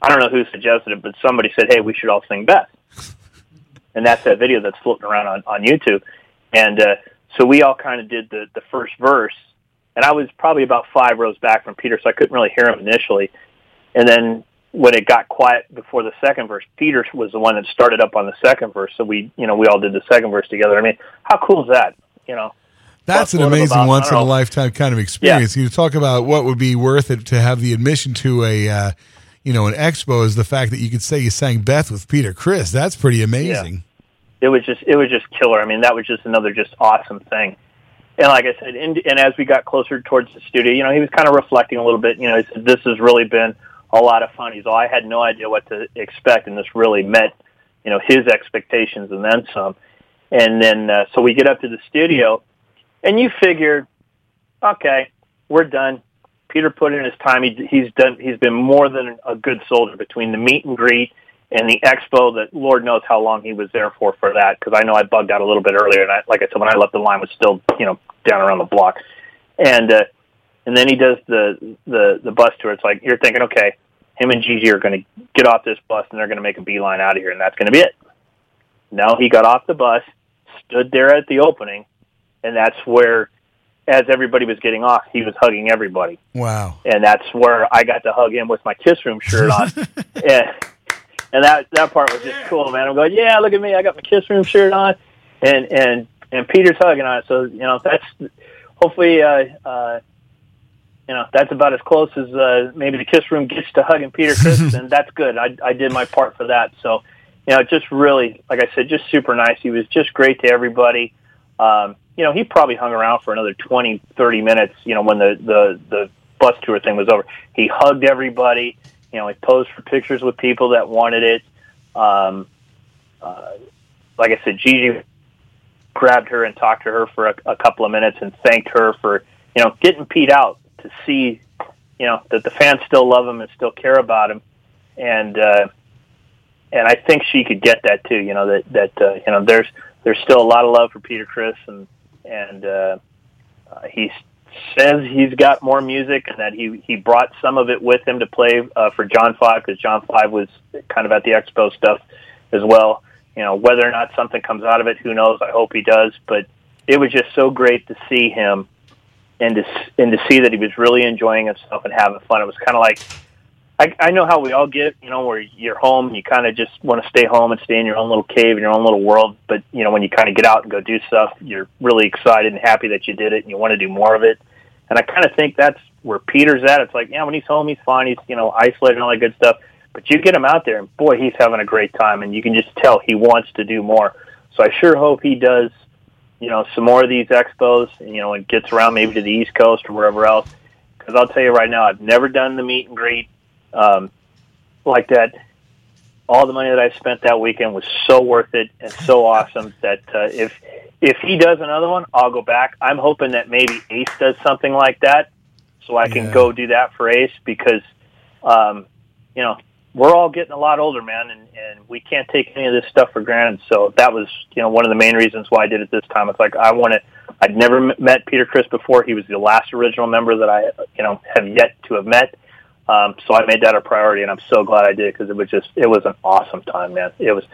I don't know who suggested it, but somebody said, "Hey, we should all sing Beth," and that's that video that's floating around on on YouTube. And uh, so we all kind of did the the first verse, and I was probably about five rows back from Peter, so I couldn't really hear him initially. And then when it got quiet before the second verse, Peter was the one that started up on the second verse. So we, you know, we all did the second verse together. I mean, how cool is that? You know, That's an amazing about- once in a lifetime kind of experience. You talk about what would be worth it to have the admission to a, uh, you know, an expo is the fact that you could say you sang Beth with Peter Criss. That's pretty amazing. It was just it was just killer. I mean, that was just another just awesome thing. And like I said, and, and as we got closer towards the studio, you know, he was kind of reflecting a little bit. You know, he said, "This has really been a lot of fun." He's, "Oh, I had no idea what to expect, and this really met, you know, his expectations and then some." And then uh, so we get up to the studio, and you figure, okay, we're done. Peter put in his time. He, he's done. He's been more than a good soldier between the meet and greet and the expo. That Lord knows how long he was there for for that. Because I know I bugged out a little bit earlier, and I, like I said, when I left, the line was still you know down around the block. And uh, and then he does the the the bus tour. It's like you're thinking, okay, him and Gigi are going to get off this bus and they're going to make a beeline out of here, and that's going to be it. No, he got off the bus, stood there at the opening, and that's where, as everybody was getting off, he was hugging everybody Wow. and that's where I got to hug him with my Kiss Room shirt on. and, and that that part was just cool, man. I'm going, yeah, look at me, I got my Kiss Room shirt on, and and and Peter's hugging on it. So you know, that's hopefully, uh, uh, you know, that's about as close as uh, maybe the Kiss Room gets to hugging Peter Criss, and that's good. I I did my part for that. So you know, just really, like I said, just super nice. He was just great to everybody. Um, you know, he probably hung around for another twenty, thirty minutes, you know, when the, the, the bus tour thing was over. He hugged everybody. You know, he posed for pictures with people that wanted it. Um, uh, like I said, Gigi grabbed her and talked to her for a, a couple of minutes and thanked her for, you know, getting Pete out to see, you know, that the fans still love him and still care about him. And, uh, and I think she could get that too. You know that that uh, you know there's there's still a lot of love for Peter Criss, and and uh, uh, he says he's got more music, and that he he brought some of it with him to play uh, for John Five because John Five was kind of at the expo stuff as well. You know whether or not something comes out of it, who knows? I hope he does, but it was just so great to see him and to and to see that he was really enjoying himself and having fun. It was kind of like I, I know how we all get, you know, where you're home and you kind of just want to stay home and stay in your own little cave in your own little world. But you know, when you kind of get out and go do stuff, you're really excited and happy that you did it, and you want to do more of it. And I kind of think that's where Peter's at. It's like, yeah, when he's home, he's fine. He's you know isolated and all that good stuff. But you get him out there, and boy, he's having a great time, and you can just tell he wants to do more. So I sure hope he does, you know, some more of these expos, and, you know, and gets around maybe to the East Coast or wherever else. Because I'll tell you right now, I've never done the meet and greet um, like that. All the money that I spent that weekend was so worth it and so awesome that uh, if if he does another one, I'll go back. I'm hoping that maybe Ace does something like that, so I can Yeah. go do that for Ace because, um, you know, we're all getting a lot older, man, and, and we can't take any of this stuff for granted. So that was, you know, one of the main reasons why I did it this time. It's like I want to. I'd never met Peter Criss before. He was the last original member that I, you know, have yet to have met. Um, so I made that a priority, and I'm so glad I did because it was just, it was an awesome time, man. It was.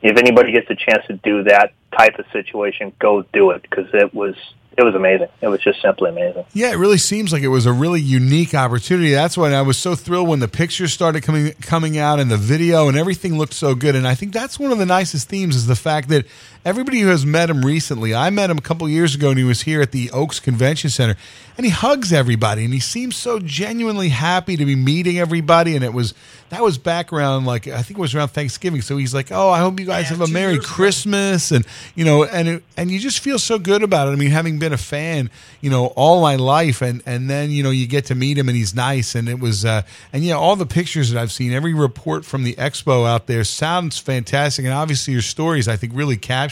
If anybody gets a chance to do that type of situation, go do it because it was, it was amazing. It was just simply amazing. Yeah, it really seems like it was a really unique opportunity. That's why I was so thrilled when the pictures started coming coming out and the video and everything looked so good. And I think that's one of the nicest themes is the fact that everybody who has met him recently, I met him a couple years ago and he was here at the Oaks Convention Center and he hugs everybody and he seems so genuinely happy to be meeting everybody. And it was that was back around like I think it was around Thanksgiving. So he's like, "Oh, I hope you guys have a Merry Christmas," and you know, and it, and you just feel so good about it. I mean, having been a fan, you know, all my life, and and then you know you get to meet him, and he's nice, and it was, uh, and yeah, all the pictures that I've seen, every report from the expo out there sounds fantastic, and obviously your stories, I think, really capture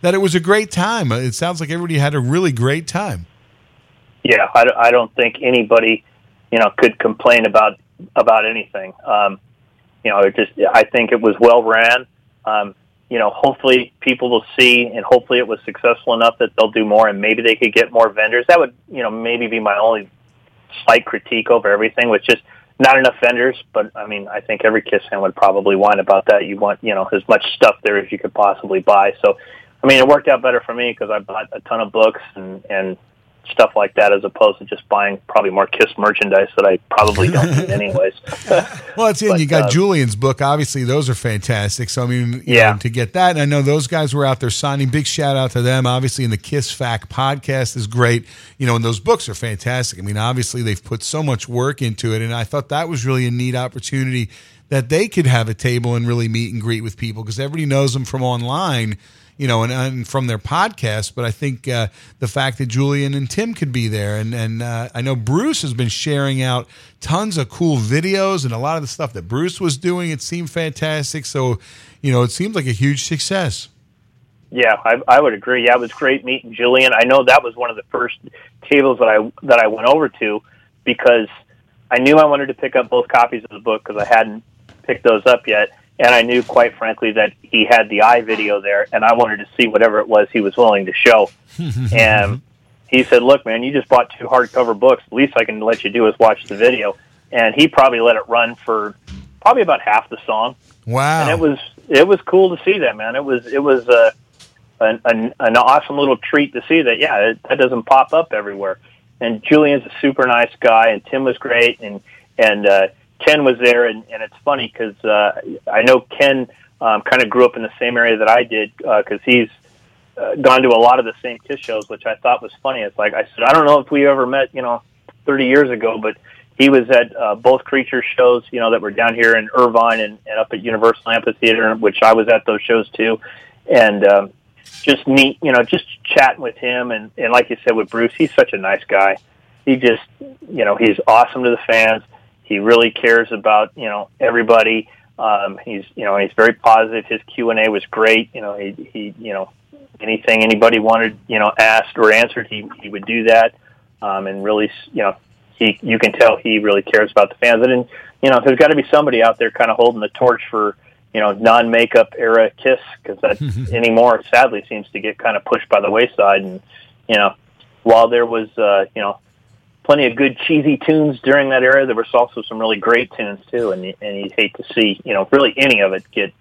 that it was a great time. It sounds like everybody had a really great time. Yeah, I, I don't think anybody, you know, could complain about about anything. Um, you know, it just I think it was well ran. Um, you know, hopefully people will see, and hopefully it was successful enough that they'll do more, and maybe they could get more vendors. That would, you know, maybe be my only slight critique over everything, which is not enough vendors. But I mean, I think every Kiss fan would probably whine about that. You want, you know, as much stuff there as you could possibly buy. So, I mean, it worked out better for me because I bought a ton of books and and stuff like that, as opposed to just buying probably more Kiss merchandise that I probably don't need anyways. Well, it's in. But, you got uh, Julian's book. Obviously, those are fantastic. So, I mean, Yeah. know, to get that, and I know those guys were out there signing. Big shout out to them. Obviously, and the Kiss Fact podcast is great. You know, and those books are fantastic. I mean, obviously, they've put so much work into it, and I thought that was really a neat opportunity that they could have a table and really meet and greet with people because everybody knows them from online. You know, and, and from their podcast, but I think uh, the fact that Julian and Tim could be there, and and uh, I know Bruce has been sharing out tons of cool videos and a lot of the stuff that Bruce was doing. It seemed fantastic. So, you know, it seems like a huge success. Yeah, I, I would agree. Yeah, it was great meeting Julian. I know that was one of the first tables that I that I went over to because I knew I wanted to pick up both copies of the book because I hadn't picked those up yet, and I knew, quite frankly, that he had the eye video there, and I wanted to see whatever it was he was willing to show. and he said, "Look, man, you just bought two hardcover books. The least I can let you do is watch the video." And he probably let it run for probably about half the song Wow. and it was it was cool to see that man it was it was uh, an, an an awesome little treat to see that yeah it, that doesn't pop up everywhere and Julian's a super nice guy and Tim was great and and uh, Ken was there and, and it's funny because uh, I know Ken um, kind of grew up in the same area that I did because he's uh, gone to a lot of the same Kiss shows which I thought was funny it's like I said I don't know if we ever met you know 30 years ago but he was at uh, both creature shows, you know, that were down here in Irvine and, and up at Universal Amphitheater, which I was at those shows too, and um, just neat, you know, just chatting with him and and like you said with Bruce, he's such a nice guy. He just, you know, he's awesome to the fans. He really cares about you know everybody. Um, he's you know he's very positive. His Q and A was great. You know he he you know anything anybody wanted you know asked or answered he he would do that. Um, and really you know he you can tell he really cares about the fans and, and you know there's got to be somebody out there kind of holding the torch for you know non makeup era kiss because that anymore sadly seems to get kind of pushed by the wayside and you know while there was uh you know plenty of good cheesy tunes during that era there was also some really great tunes too and and you hate to see you know really any of it get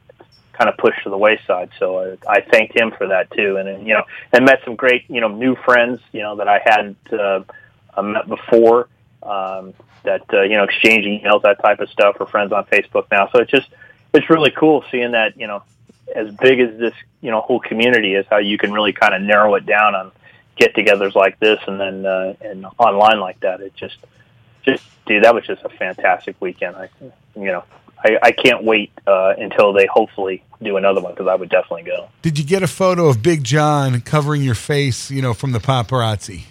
kind of pushed to the wayside so uh, I thanked him for that too and, and you know and met some great you know new friends you know that I hadn't uh uh, met before. Um, that uh, you know, exchanging emails, that type of stuff. We're friends on Facebook now, so it's just it's really cool seeing that you know, as big as this you know whole community is, how you can really kind of narrow it down on get-togethers like this, and then uh, and online like that. It just just dude, that was just a fantastic weekend. I you know. I, I can't wait uh, until they hopefully do another one because I would definitely go. Did you get a photo of Big John covering your face, you know, from the paparazzi?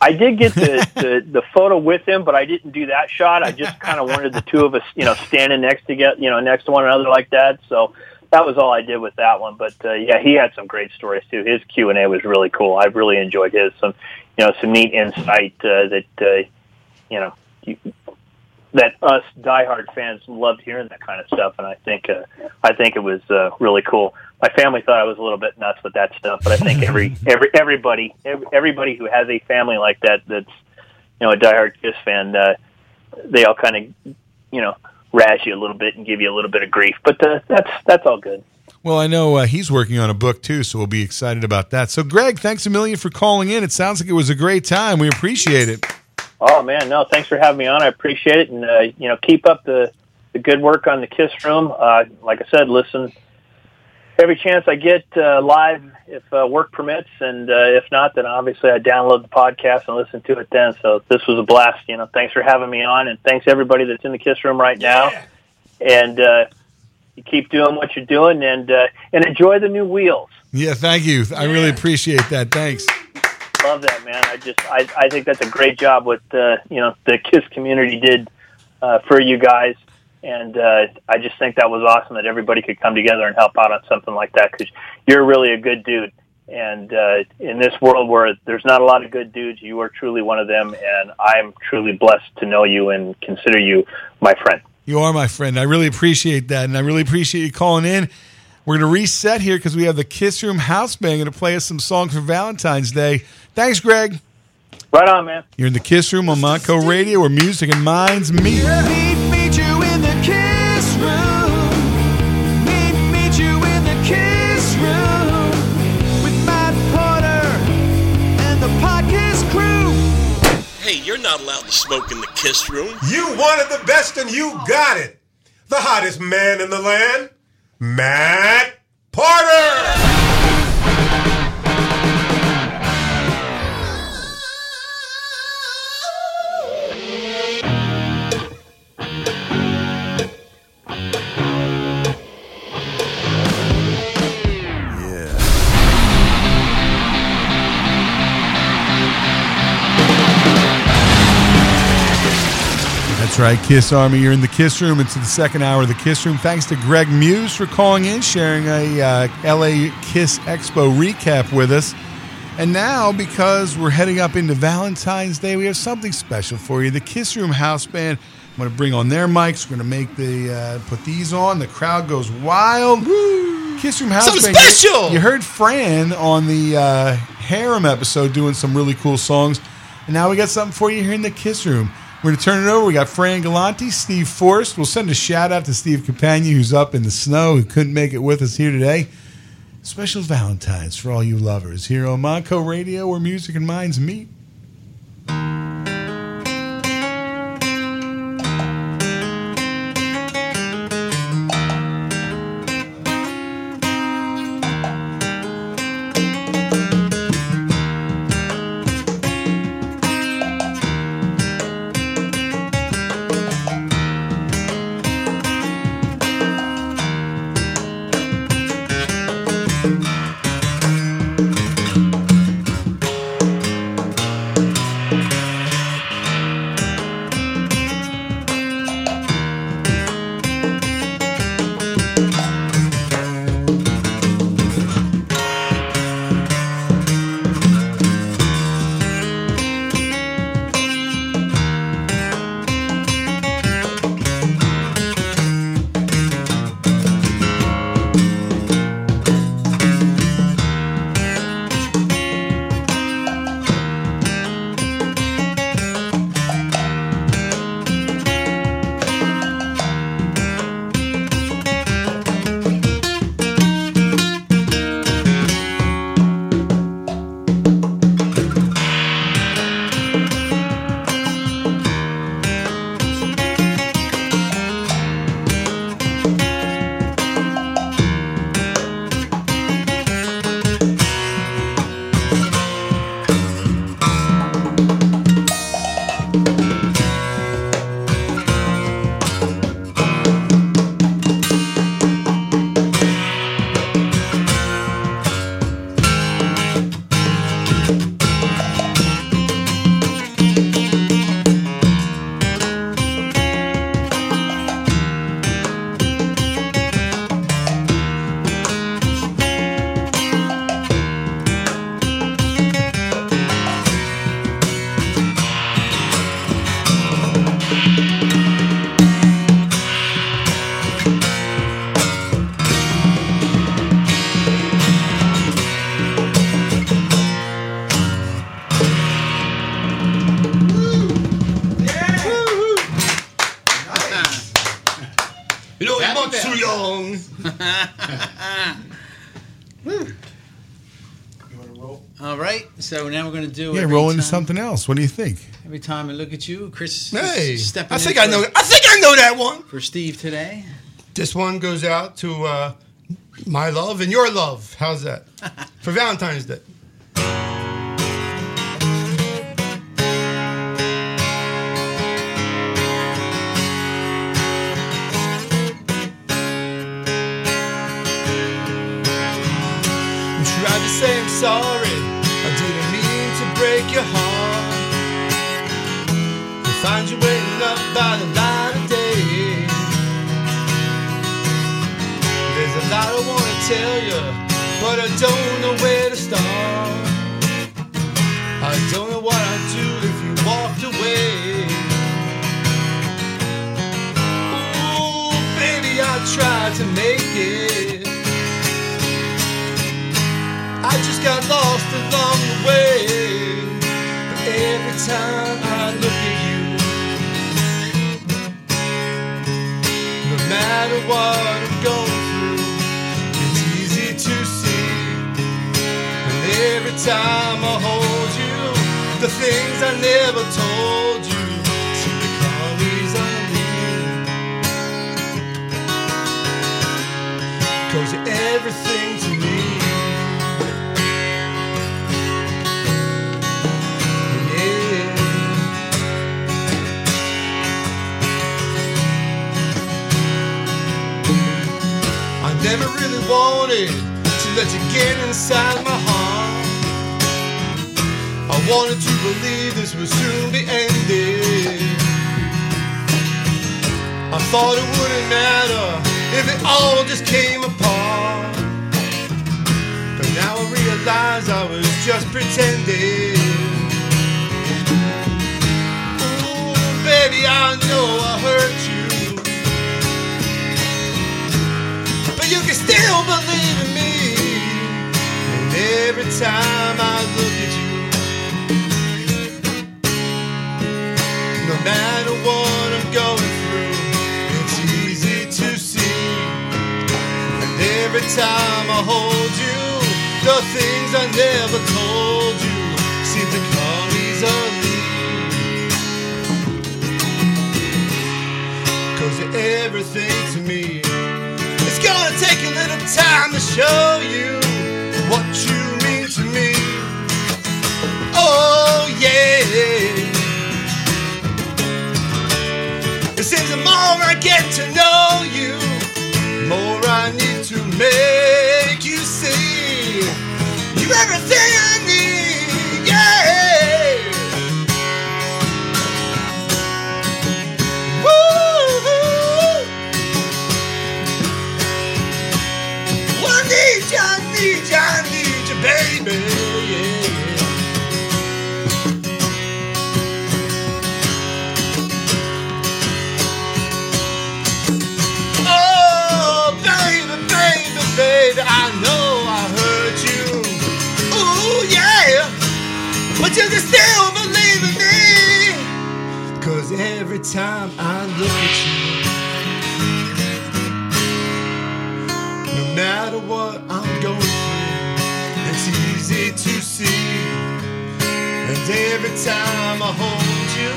I did get the, the the photo with him, but I didn't do that shot. I just kind of wanted the two of us, you know, standing next to get, you know, next to one another like that. So that was all I did with that one. But uh, yeah, he had some great stories too. His Q and A was really cool. I really enjoyed his some, you know, some neat insight uh, that uh, you know. You, that us diehard fans loved hearing that kind of stuff, and I think uh, I think it was uh, really cool. My family thought I was a little bit nuts with that stuff, but I think every every everybody every, everybody who has a family like that that's you know a diehard Kiss fan, uh, they all kind of you know razz you a little bit and give you a little bit of grief, but uh, that's that's all good. Well, I know uh, he's working on a book too, so we'll be excited about that. So, Greg, thanks a million for calling in. It sounds like it was a great time. We appreciate it. Oh man, no, thanks for having me on. I appreciate it, and uh, you know, keep up the the good work on the Kiss Room. Uh, like I said, listen every chance I get uh, live if uh, work permits, and uh, if not, then obviously I download the podcast and listen to it then. So this was a blast. You know, thanks for having me on, and thanks everybody that's in the Kiss Room right now. And uh, you keep doing what you're doing, and uh, and enjoy the new wheels. Yeah, thank you. I really appreciate that. Thanks. Love that, man. I just I, I think that's a great job what uh, you know the Kiss community did uh, for you guys, and uh, I just think that was awesome that everybody could come together and help out on something like that because you're really a good dude. And uh, in this world where there's not a lot of good dudes, you are truly one of them, and I'm truly blessed to know you and consider you my friend. You are my friend. I really appreciate that, and I really appreciate you calling in. We're going to reset here because we have the Kiss Room House Band going to play us some songs for Valentine's Day. Thanks, Greg. Right on, man. You're in the Kiss Room on Montco Radio, where music and minds meet. Meet not allowed to smoke in the kiss room. You wanted the best and you got it. The hottest man in the land, Matt Porter. That's right, Kiss Army. You're in the Kiss Room. It's the second hour of the Kiss Room. Thanks to Greg Muse for calling in, sharing a uh, LA Kiss Expo recap with us. And now, because we're heading up into Valentine's Day, we have something special for you. The Kiss Room House Band. I'm going to bring on their mics. We're going to make the uh, put these on. The crowd goes wild. Kiss Room House Something Band. You- special! You, heard Fran on the uh, Harem episode doing some really cool songs. And now we got something for you here in the Kiss Room. We're going to turn it over. We got Fran Galante, Steve Forrest. We'll send a shout out to Steve Campagna, who's up in the snow, who couldn't make it with us here today. Special Valentine's for all you lovers here on Montco Radio, where music and minds meet. Going to do. Yeah, every roll into time- something else. What do you think? Every time I look at you, Chris. Hey, stepping I in think I know. I think I know that one. for Steve today. This one goes out to uh, my love and your love. How's that for Valentine's Day? Tried to say I'm sorry. Break your heart. To find you waiting up by the light of day. There's a lot I wanna tell you, but I don't know where to start. I don't know what I'd do if you walked away. Ooh, baby, I tried to make it. I just got lost along the way. Time I look at you, no matter what I'm going through, it's easy to see. And every time I hold you, the things I never told you. Cause you're wanted to let you get inside my heart. I wanted to believe this would soon be ended. I thought it wouldn't matter if it all just came apart. But now I realize I was just pretending. Ooh, baby, I know I hurt you. Still believe in me. And every time I look at you, no matter what I'm going through, it's easy to see. And every time I hold you, the things I never told you seem to come easily. Cause you're everything to me. Time to show you what you mean to me. Oh, yeah. It seems the more I get to know you, the more I need to make you see. You're everything every time I look at you, no matter what I'm going through, it's easy to see. And every time I hold you,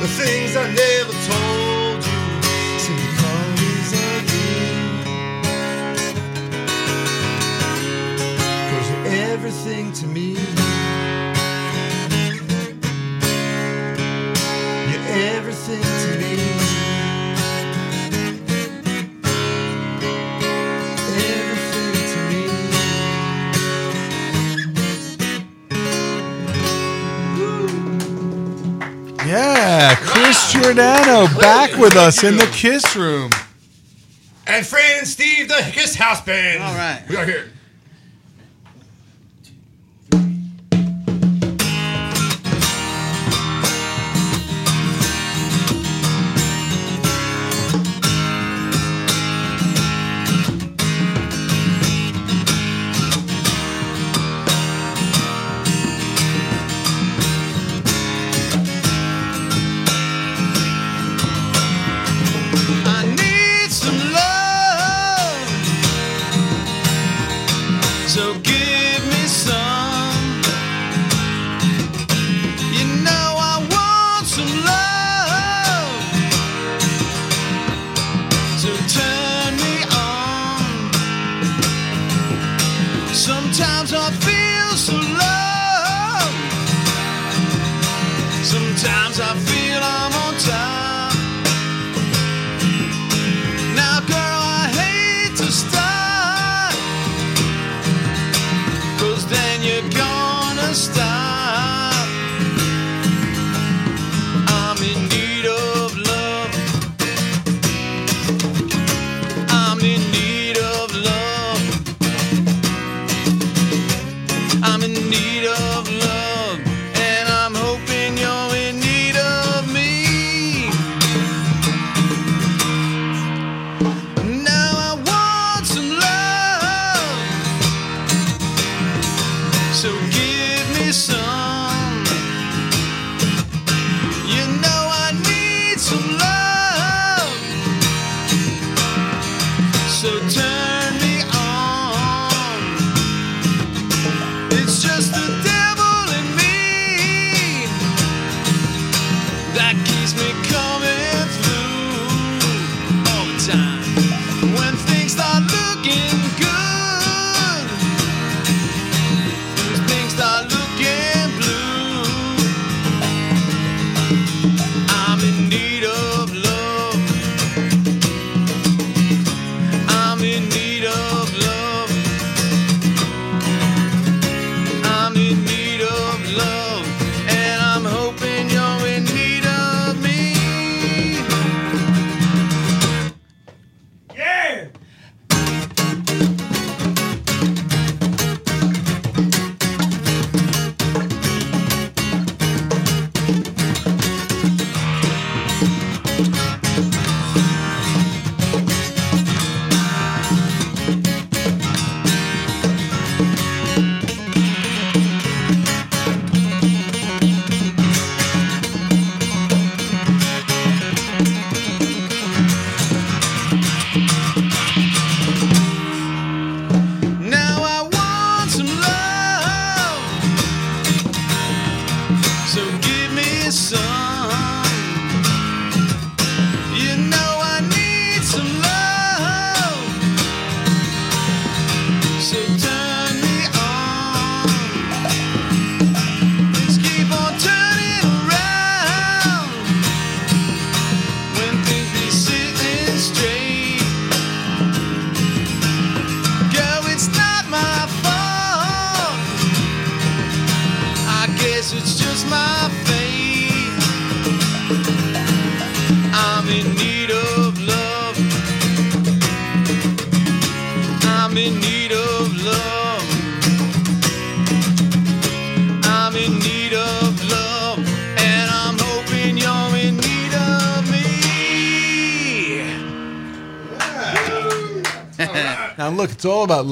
the things I never told you seem come easily. Cause you're everything to me. You're to me. Everything to me. Yeah, Chris Giordano back with us in the Kiss Room. And Fran and Steve, the Kiss House Band. All right. We are here. times up.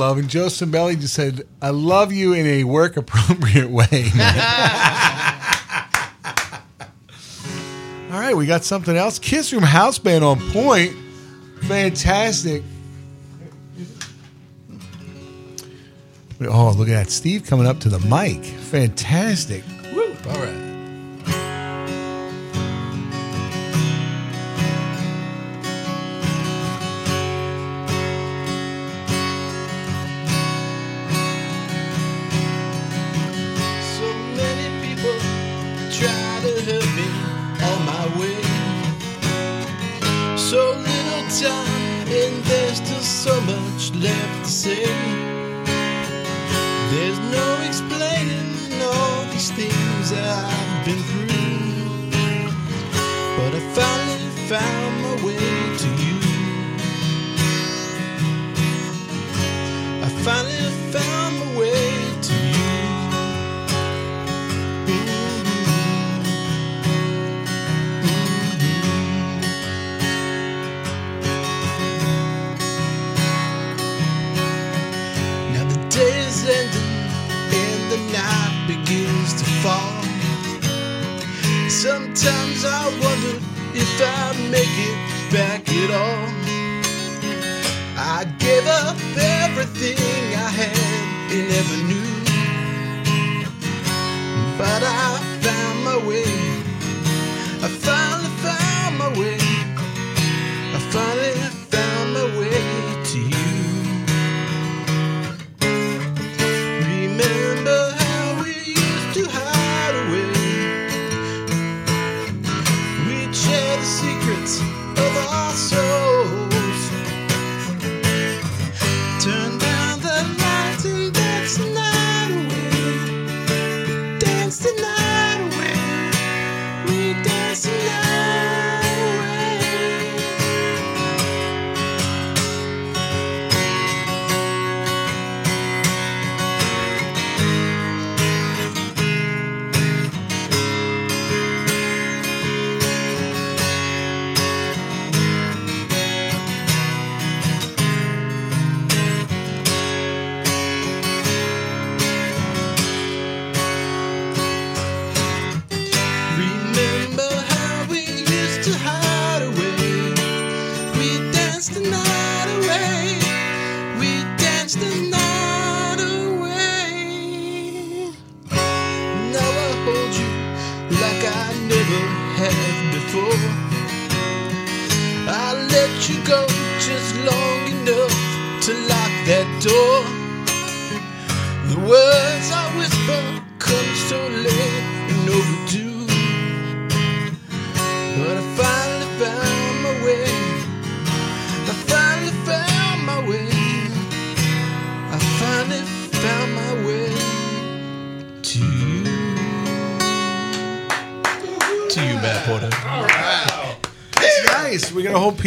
Love. And Joe Cimbelli just said, "I love you in a work appropriate way." all right, we got something else. Kiss Room House Band on point. Fantastic. Oh, look at that. Steve coming up to the mic. Fantastic. Left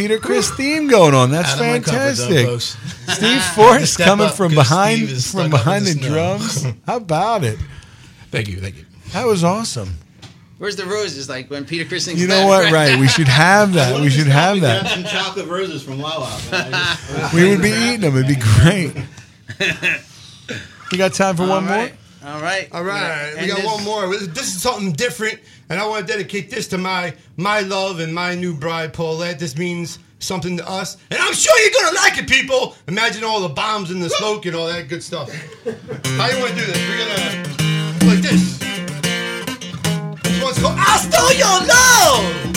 We got Peter Criss theme going on. That's Out of my comfort fantastic. folks. Steve Had to Forrest coming up from 'cause behind from behind the the drums. How about it? Thank you, thank you. That was awesome. Where's the roses? Like when Peter Criss sings You know what? Right. We should have that. We should have Grab that. some chocolate roses from Wawa. We would be eating them. It'd be great. We got time for one more? All right. All right, we And got this- one more. This is something different, and I want to dedicate this to my my love and my new bride, Paulette. This means something to us, and I'm sure you're gonna like it, people. Imagine all the bombs and the smoke and all that good stuff. How you want to do this? We're gonna like this. This one's called "I Stole Your Love."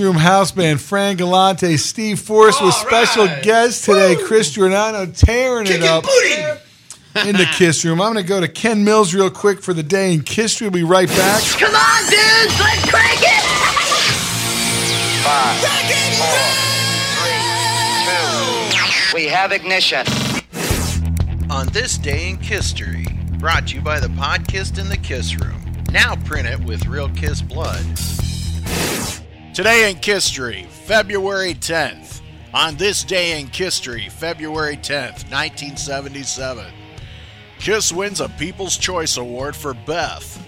Room House Band, Fran Galante, Steve Force with special guest today, Chris Giordano, tearing it up in the Kiss Room. I'm going to go to Ken Mills real quick for the day in Kiss We'll be right back. Come on, dudes, let's crank it! Five, four, three, two. We have ignition. On this day in history, brought to you by the Podkiss in the Kiss Room. Now print it with real Kiss blood. Today in history, February 10th. On this day in history, February 10th, 1977, Kiss wins a People's Choice Award for Beth.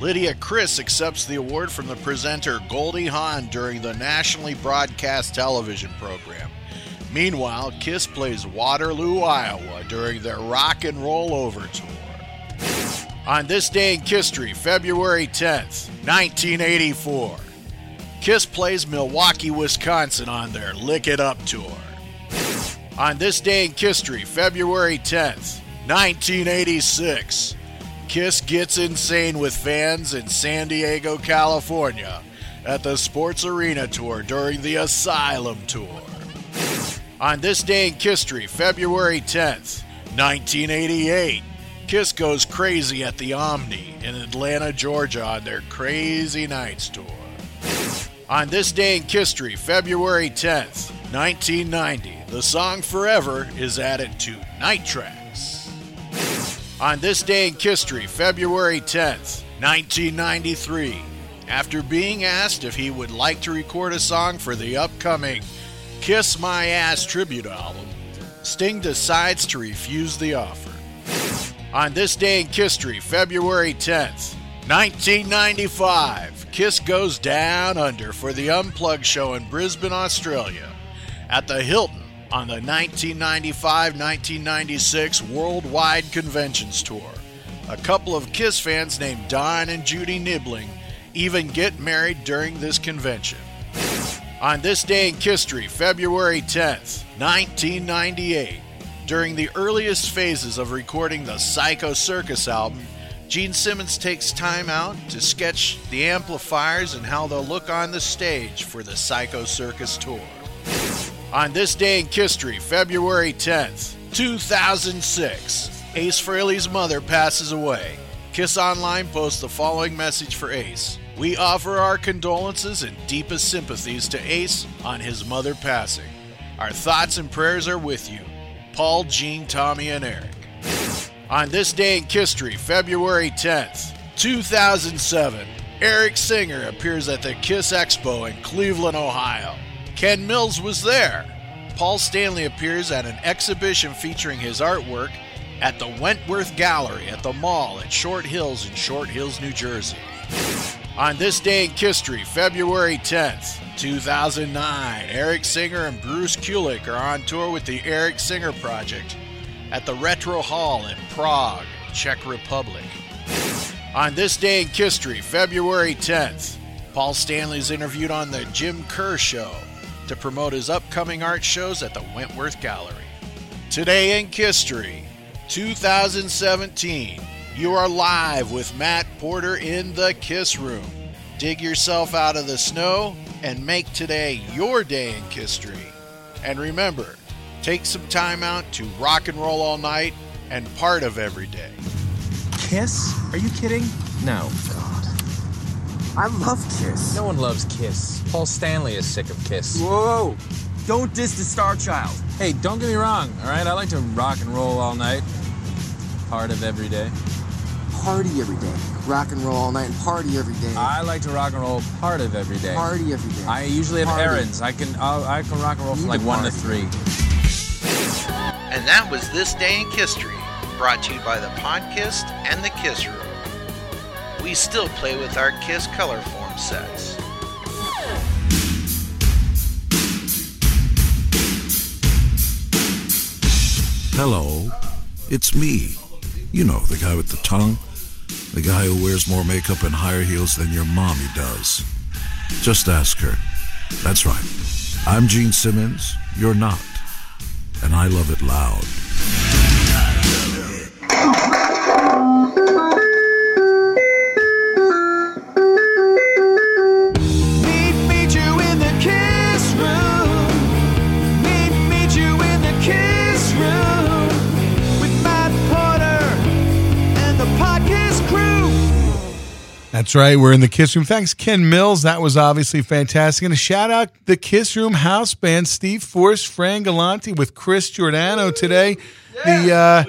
Lydia Criss accepts the award from the presenter Goldie Hawn during the nationally broadcast television program. Meanwhile, Kiss plays Waterloo, Iowa during their Rock and Roll Over tour. On this day in history, February 10th, 1984, Kiss plays Milwaukee, Wisconsin on their Lick It Up tour. On this day in history, February 10th, 1986, Kiss gets insane with fans in San Diego, California at the Sports Arena Tour during the Asylum Tour. On this day in history, February 10th, 1988, Kiss goes crazy at the Omni in Atlanta, Georgia on their Crazy Nights tour. On this day in history, February 10th, 1990, the song Forever is added to Night Tracks. On this day in history, February 10th, 1993, after being asked if he would like to record a song for the upcoming Kiss My Ass tribute album, Sting decides to refuse the offer. On this day in history, February 10th, 1995, Kiss goes down under for the Unplugged show in Brisbane, Australia, at the Hilton on the 1995 1996 Worldwide Conventions Tour. A couple of Kiss fans named Don and Judy Nibbling even get married during this convention. On this day in history, February 10th, 1998, during the earliest phases of recording the Psycho Circus album, Gene Simmons takes time out to sketch the amplifiers and how they'll look on the stage for the Psycho Circus tour. On this day in history, February 10th, 2006, Ace Frehley's mother passes away. Kiss Online posts the following message for Ace. We offer our condolences and deepest sympathies to Ace on his mother passing. Our thoughts and prayers are with you. Paul, Gene, Tommy, and Eric. On this day in history, February 10th, 2007, Eric Singer appears at the Kiss Expo in Cleveland, Ohio. Ken Mills was there. Paul Stanley appears at an exhibition featuring his artwork at the Wentworth Gallery at the mall at Short Hills in Short Hills, New Jersey. On this day in history, February 10th, 2009, Eric Singer and Bruce Kulick are on tour with the Eric Singer Project at the Retro Hall in Prague, Czech Republic. On this day in history, February 10th, Paul Stanley is interviewed on The Jim Kerr Show to promote his upcoming art shows at the Wentworth Gallery. Today in history, 2017, you are live with Matt Porter in the Kiss Room. Dig yourself out of the snow and make today your day in history. And remember, take some time out to rock and roll all night and part of every day. Kiss? Are you kidding? No. God. I love Kiss. No one loves Kiss. Paul Stanley is sick of Kiss. Whoa! Don't diss the Star Child. Hey, don't get me wrong, all right? I like to rock and roll all night. Part of every day. Party every day. Rock and roll all night and party every day. I like to rock and roll part of every day. Party every day. I usually have Party. errands. I can I'll, I can rock and roll from like to one to three. And that was This Day in History, brought to you by the Podkiss and the Kiss Room. We still play with our Kiss color form sets. Hello, it's me. You know, the guy with the tongue. The guy who wears more makeup and higher heels than your mommy does. Just ask her. That's right. I'm Gene Simmons. You're not. And I love it loud. That's right. We're in the Kiss Room. Thanks, Ken Mills. That was obviously fantastic. And a shout out the Kiss Room house band, Steve Force, Fran Galante with Chris Giordano today. The uh,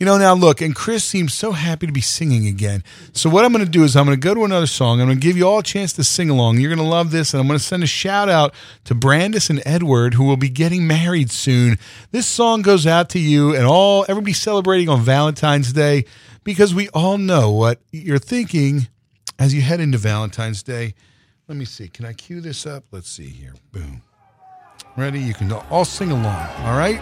you know now look, and Chris seems so happy to be singing again. So what I'm going to do is I'm going to go to another song. I'm going to give you all a chance to sing along. You're going to love this, and I'm going to send a shout out to Brandis and Edward, who will be getting married soon. This song goes out to you and all everybody celebrating on Valentine's Day because we all know what you're thinking as you head into Valentine's Day. Let me see. Can I cue this up? Let's see here. Boom. Ready? You can all sing along. All right?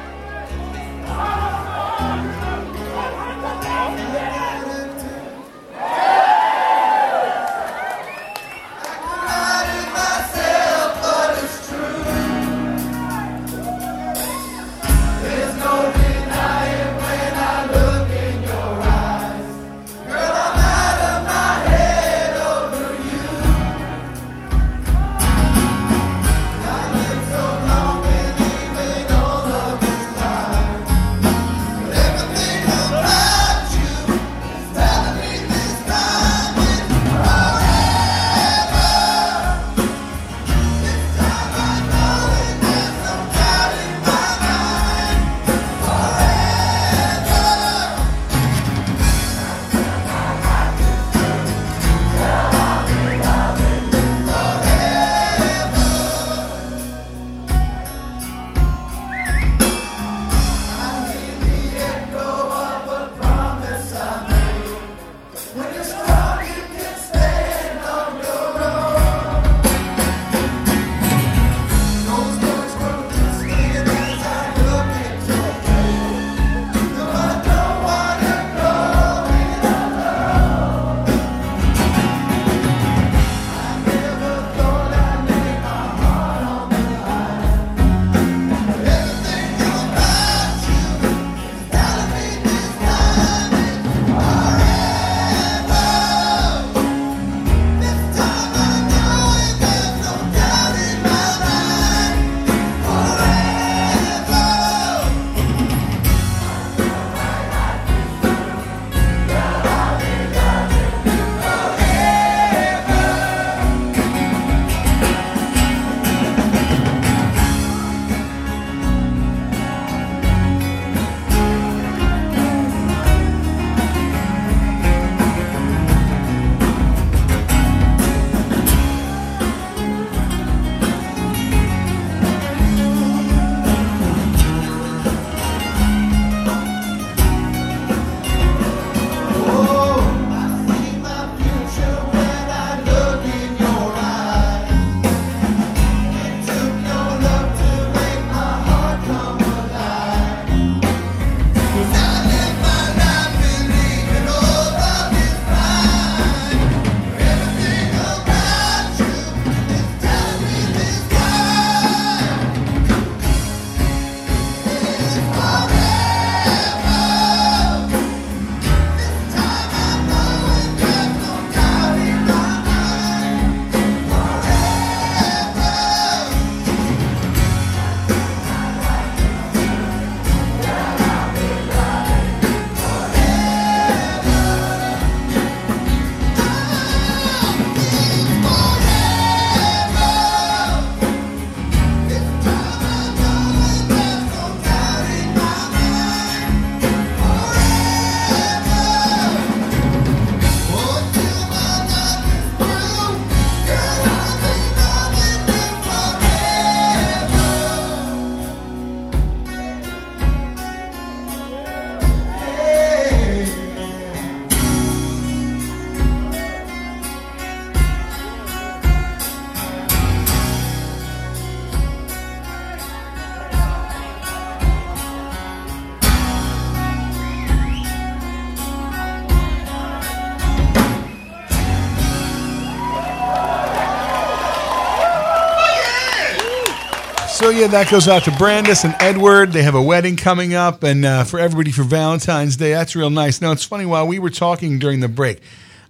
So yeah, that goes out to Brandis and Edward. They have a wedding coming up, and uh, for everybody for Valentine's Day. That's real nice. Now it's funny while we were talking during the break,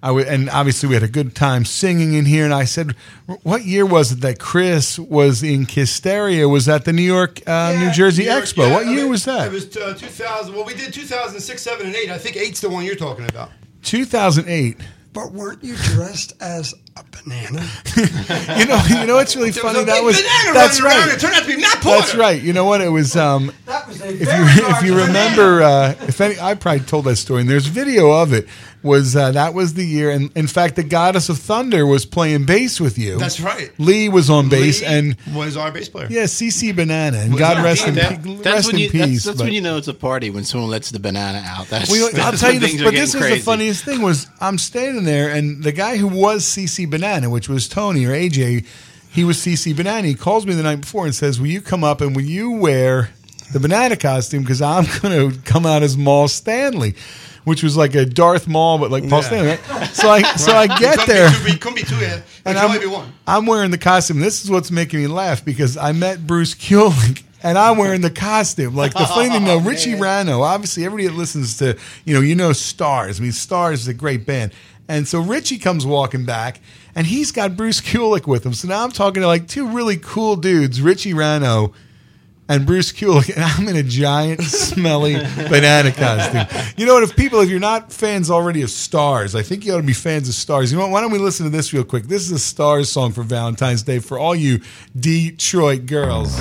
I w- and obviously we had a good time singing in here. And I said, "What year was it that Chris was in Kisteria? Was that the New York, uh, New Jersey New York, Expo? yeah, what I year mean, was that? It was uh, 2000. Well, we did 2006, 7, and 8. I think 8's the one you're talking about. 2008. But weren't you dressed as a banana? you know, you know what's really There was funny? a that big was banana that's right. It turned out to be Matt Porter. That's right. You know what? It was. Um, That was a if you large if you banana. remember, uh, if any, I probably told that story, and there's video of it. Was uh, that was the year? And in fact, the Goddess of Thunder was playing bass with you. That's right. Lee was on bass, Lee and was our bass player. yeah, CC Banana, and Was God rest in, That- pe- That's rest when in you. peace. That's, that's but- when you know it's a party when someone lets the banana out. That's. well, that's I'll tell you when this, but this was crazy. the funniest thing was I'm standing there and the guy who was CC Banana, which was Tony or AJ, he was CC Banana. He calls me the night before and says, "Will you come up and will you wear the banana costume because I'm going to come out as Maul Stanley." Which was like a Darth Maul, but like Paul Yeah. Stanley. Right? So I so I get It there, Be two, it couldn't be two. Yeah. And I'm, be one. I'm wearing the costume. This is what's making me laugh because I met Bruce Kulick and I'm wearing the costume. Like the funny thing though, oh, Richie Ranno, obviously everybody that listens to, you know, you know Starz. I mean, Starz is a great band. And so Richie comes walking back and he's got Bruce Kulick with him. So now I'm talking to like two really cool dudes, Richie Ranno and Bruce Kulick, and I'm in a giant, smelly banana costume. You know what? If people, if you're not fans already of Starz, I think you ought to be fans of Starz. You know what? Why don't we listen to this real quick? This is a Starz song for Valentine's Day for all you Detroit girls.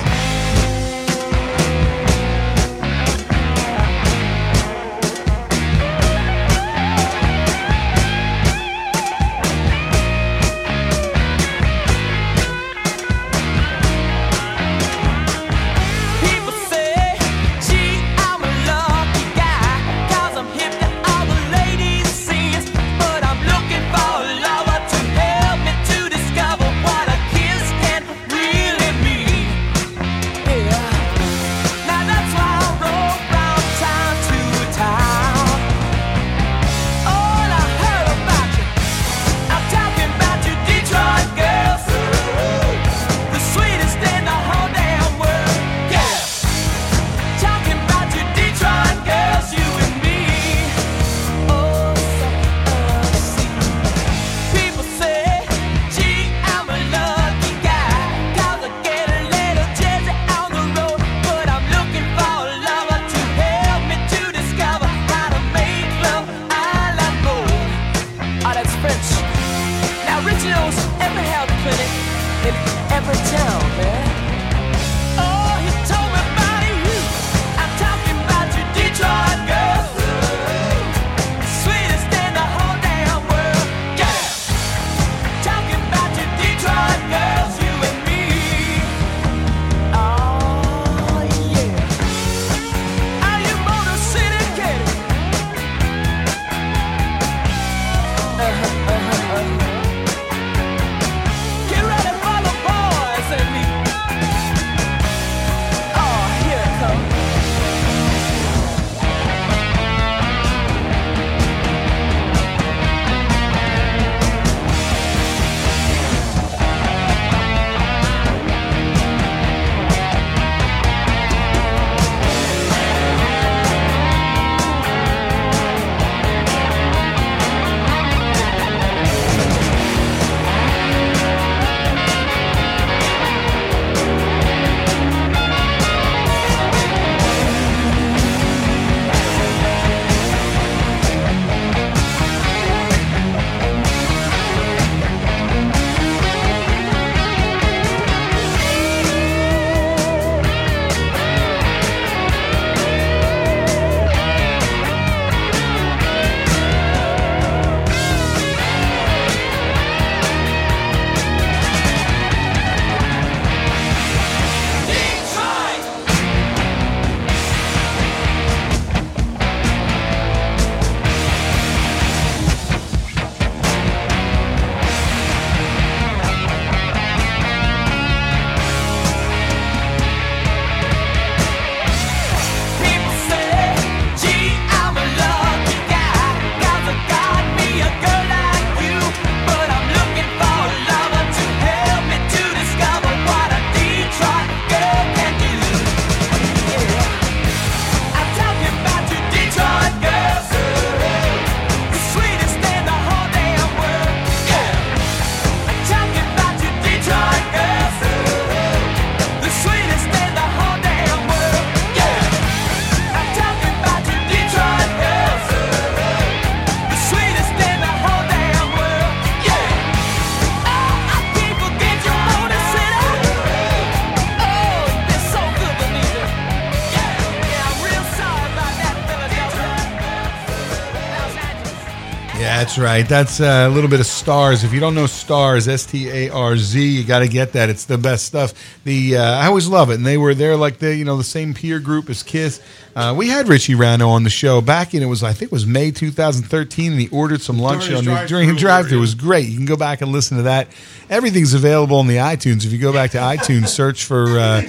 That's right. That's uh, a little bit of Starz. If you don't know Starz, S T A R Z, you got to get that. It's the best stuff. The uh, I always love it, and they were there like the you know the same peer group as Kiss. Uh, we had Richie Ranno on the show back in it was I think it was May 2013, and he ordered some lunch During his on the, during a drive-through. It was great. You can go back and listen to that. Everything's available on the iTunes. If you go back to iTunes, search for uh,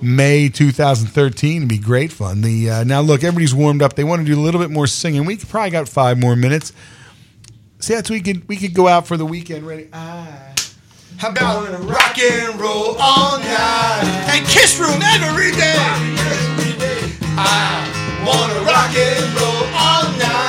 May 2013, it'd be great fun. The uh, now look, everybody's warmed up. They want to do a little bit more singing. We probably got five more minutes. See, that's we could we could go out for the weekend. Ready? Ah. How about rock and roll all night and kiss room every day? I wanna rock and roll all night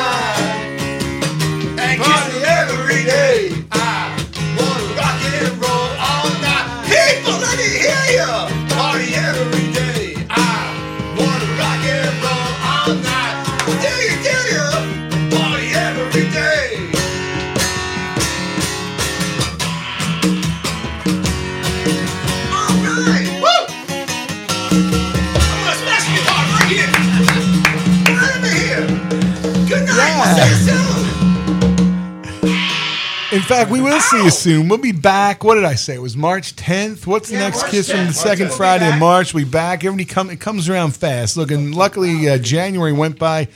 fact, we will see you soon. We'll be back. What did I say? It was March 10th. What's the next March kiss from the March second 10th. Friday We'll in March? We back. Everybody come. It comes around fast. Look, and luckily uh, January went by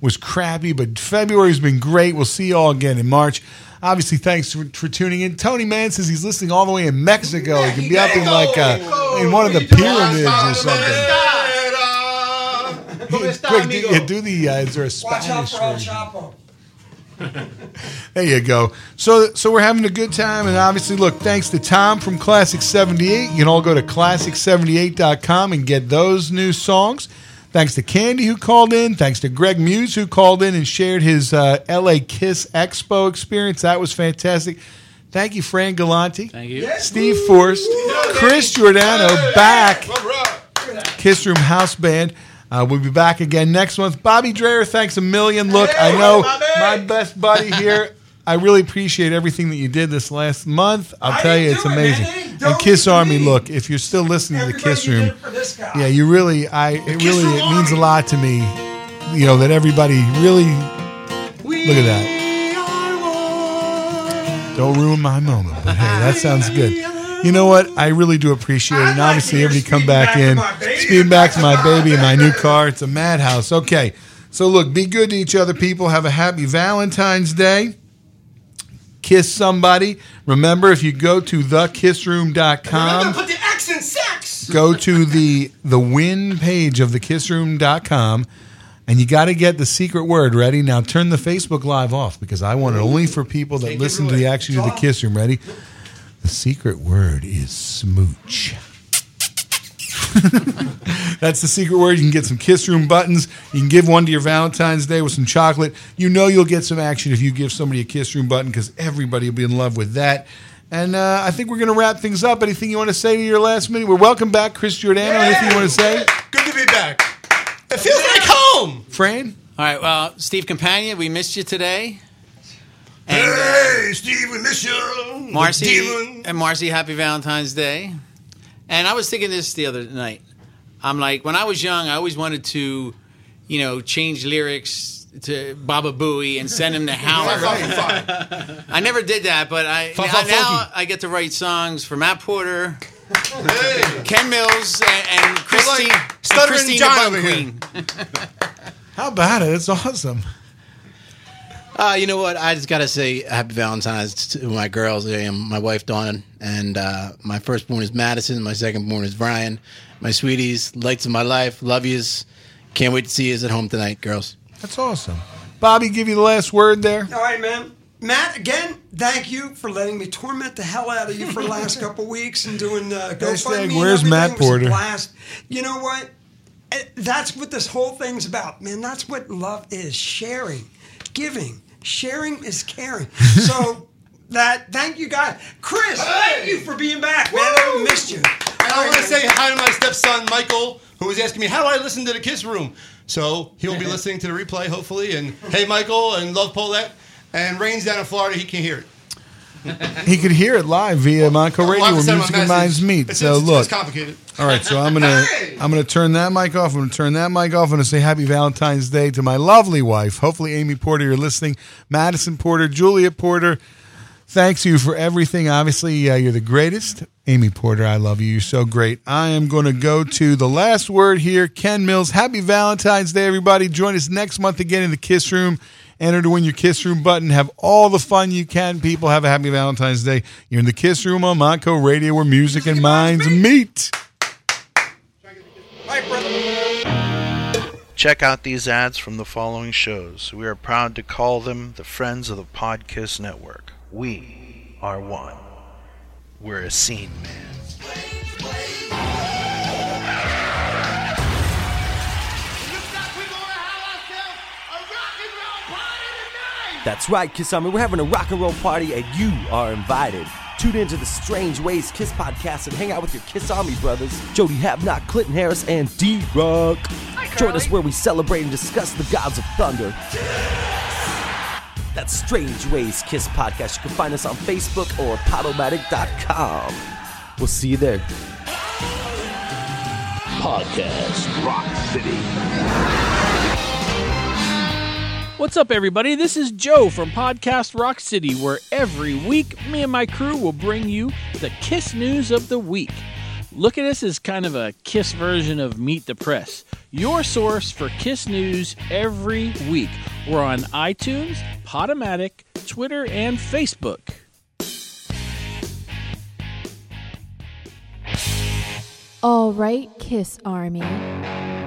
was crappy, but February's been great. We'll see you all again in March. Obviously, thanks for, for tuning in. Tony Mann says he's listening all the way in Mexico. He can be up in like uh, in one of the pyramids or something. Quick, do, yeah, do the. Uh, is there a Watch out Spanish for El? Chapo. There you go. So so we're having a good time, and obviously, look, thanks to Tom from Klassik 78. You can all go to klassik78.com and get those new songs. Thanks to Candy who called in. Thanks to Greg Muse who called in and shared his uh, LA Kiss Expo experience. That was fantastic. Thank you, Fran Galante. Thank you. Steve Forrest, Chris Giordano back. Kiss Room House Band. Uh, we'll be back again next month. Bobby Dreyer, thanks a million. Look, I know my best buddy here. I really appreciate everything that you did this last month. I'll tell you, it's amazing. And Kiss Army, look, if you're still listening to the Kiss Room, yeah, you really, I, it really, it means a lot to me. You know that everybody really look at that. Don't ruin my moment, but hey, that sounds good. You know what? I really do appreciate it. And obviously, everybody come back in. Speed back to my baby in my new car. It's a madhouse. Okay. So, look, be good to each other, people. Have a happy Valentine's Day. Kiss somebody. Remember, if you go to thekissroom.com, Put the X in sex. go to the the win page of thekissroom.com and you got to get the secret word ready now turn the facebook live off because i want it only for people that listen to the action to the kiss room ready the secret word is smooch That's the secret word. You can get some Kiss Room buttons. You can give one to your Valentine's Day with some chocolate. You know you'll get some action if you give somebody a Kiss Room button because everybody will be in love with that. And uh, I think we're going to wrap things up. Anything you want to say to your last minute? We're welcome back, Chris Giordano. Anything you want to say? Good to be back. It feels like home. Fran? All right. Well, Steve Campagna, we missed you today. Uh, hey, Steve, we miss you. Marcy Demon. and Marcy, happy Valentine's Day. And I was thinking this the other night. I'm like, when I was young, I always wanted to, you know, change lyrics to Baba Booey and send him to Howard. I never did that, but I Fa- now, fa- now. I get to write songs for Matt Porter, Ken Mills, and, and Christine, and Stuttering Christina John Bun. Queen. How about it? It's awesome. Uh, you know what? I just gotta say happy Valentine's to my girls. I my wife Dawn, and uh, my firstborn is Madison. My secondborn is Brian. My sweeties, lights of my life, love yous. Can't wait to see yous at home tonight, girls. That's awesome. Bobby, give you the last word there. All right, man. Matt, again, thank you for letting me torment the hell out of you for the last couple weeks and doing uh, Hashtag GoFundMe. and where's everything. Matt It was a Porter? blast. You know what? Eh, That's what this whole thing's about, man. That's what love is: sharing, giving. Sharing is caring. So that thank you guys, Chris. Thank you for being back, man. I missed you. And I want to say hi to my stepson Michael, who was asking me how do I listen to the Kiss Room. So he'll be listening to the replay hopefully. And hey, Michael, and love Paulette, and Rain's down in Florida. He can't hear it. he could hear it live via Montco I'll Radio have to where send him music and minds meet. It's- so it's- look, it's complicated. All right, so I'm gonna I'm gonna turn that mic off. I'm gonna turn that mic off. I'm gonna say Happy Valentine's Day to my lovely wife. Hopefully, Amy Porter, you're listening. Madison Porter, Julia Porter. Thanks you for everything. Obviously, uh, you're the greatest. Amy Porter, I love you. You're so great. I am going to go to the last word here. Ken Mills, happy Valentine's Day, everybody. Join us next month again in the Kiss Room. Enter to win your Kiss Room button. Have all the fun you can, people. Have a happy Valentine's Day. You're in the Kiss Room on Montco Radio where music and minds meet. Check out these ads from the following shows. We are proud to call them the Friends of the Podkiss Network. We are one. We're a scene man. That's right, Kiss Army. We're having a rock and roll party, and you are invited. Tune into the Strange Ways Kiss podcast and hang out with your Kiss Army brothers, Jody Havnock, Clinton Harris, and D Rock. Join us where we celebrate and discuss the gods of thunder. That's Strange Ways Kiss podcast. You can find us on Facebook or Podomatic.com. We'll see you there. Podcast Rock City. What's up, everybody? This is Joe from Podcast Rock City, where every week me and my crew will bring you the Kiss news of the week. Look at us as kind of a Kiss version of Meet the Press, your source for Kiss news every week. We're on iTunes, Podomatic, Twitter, and Facebook. All right, Kiss Army.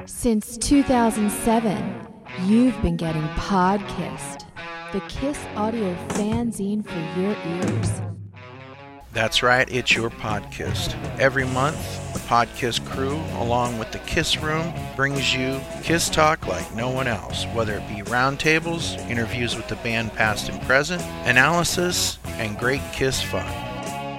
Since 2007, you've been getting Podkissed, the Kiss audio fanzine for your ears. That's right, it's your podcast. Every month, the Podkiss crew, along with the Kiss Room, brings you Kiss Talk like no one else, whether it be roundtables, interviews with the band past and present, analysis, and great Kiss fun.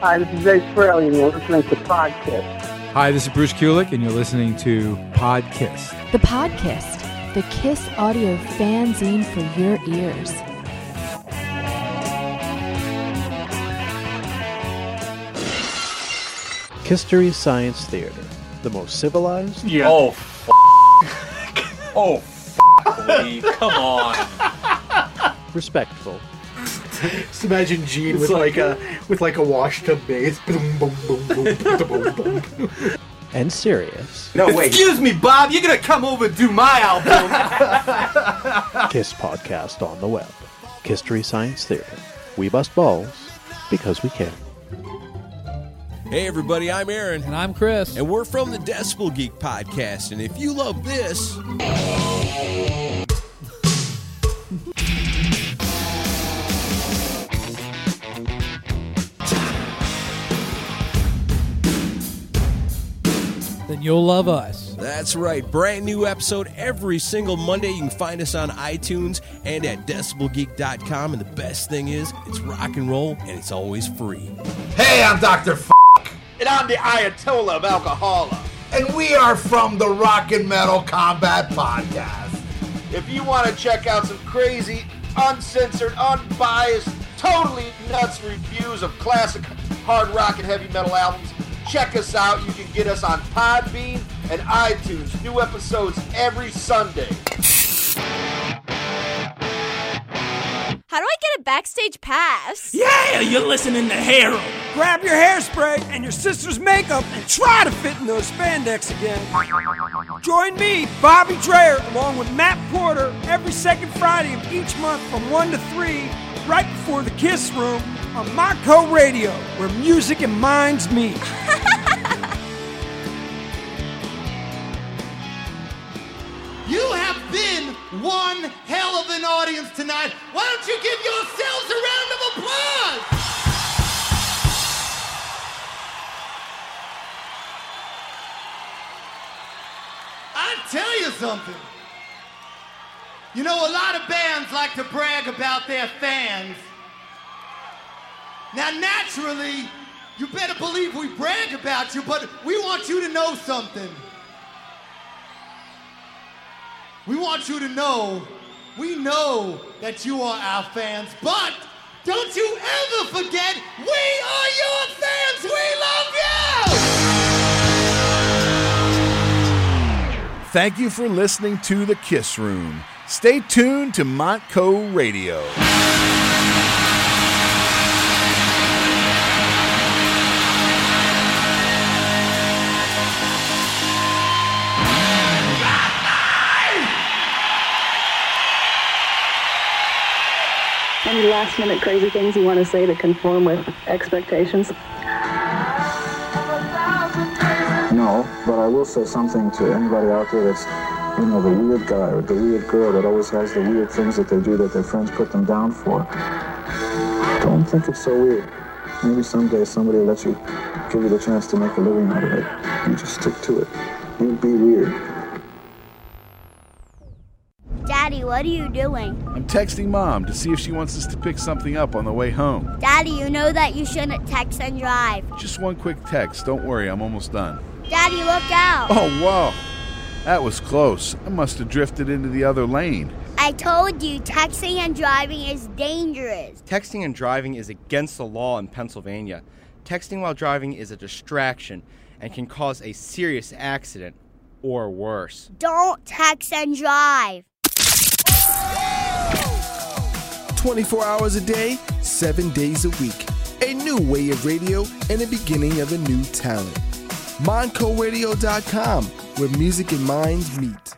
Hi, this is Ace Frehley, and you're listening to Podkiss. Hi, this is Bruce Kulick, and you're listening to Podkiss. The Podkissed, the Kiss audio fanzine for your ears. History Science Theater, the most civilized. Yeah. Oh, f- oh, f- Lee, come on. respectful. Just imagine Gene with like- like, a with like a wash tub bass. And serious. No, wait. Excuse me, Bob. You're gonna come over and do my album. Kiss podcast on the web. History Science Theater. We bust balls because we can. Hey everybody, I'm Aaron. And I'm Chris. And we're from the Decibel Geek Podcast. And if you love this. Then you'll love us. That's right. Brand new episode every single Monday. You can find us on iTunes and at decibelgeek.com. And the best thing is, it's rock and roll and it's always free. Hey, I'm Dr. F. And I'm the Ayatollah of Alcohola. And we are from the Rock and Metal Combat Podcast. If you want to check out some crazy, uncensored, unbiased, totally nuts reviews of classic hard rock and heavy metal albums, check us out. You can get us on Podbean and iTunes. New episodes every Sunday. How do I get a backstage pass? Yeah, you're listening to Harold. Grab your hairspray and your sister's makeup and try to fit in those spandex again. Join me, Bobby Dreyer, along with Matt Porter, every second Friday of each month from 1 to 3, right before the Kiss Room on Montco Radio, where music and minds meet. You have been one hell of an audience tonight. Why don't you give yourselves a round of applause? I tell you something. You know, a lot of bands like to brag about their fans. Now, naturally, you better believe we brag about you, but we want you to know something. We want you to know, we know that you are our fans, but Don't you ever forget, we are your fans. We love you. Thank you for listening to The Kiss Room. Stay tuned to Montco Radio. Any last minute crazy things you want to say to conform with expectations? No, but I will say something to anybody out there that's, you know, the weird guy or the weird girl that always has the weird things that they do that their friends put them down for. Don't think it's so weird. Maybe someday somebody will let you give you the chance to make a living out of it. You just stick to it. You be weird. Daddy, what are you doing? I'm texting mom to see if she wants us to pick something up on the way home. Daddy, you know that you shouldn't text and drive. Just one quick text. Don't worry, I'm almost done. Daddy, look out. Oh, whoa. That was close. I must have drifted into the other lane. I told you, texting and driving is dangerous. Texting and driving is against the law in Pennsylvania. Texting while driving is a distraction and can cause a serious accident or worse. Don't text and drive. 24 hours a day, 7 days a week. A new way of radio and the beginning of a new talent. MontcoRadio.com, where music and minds meet.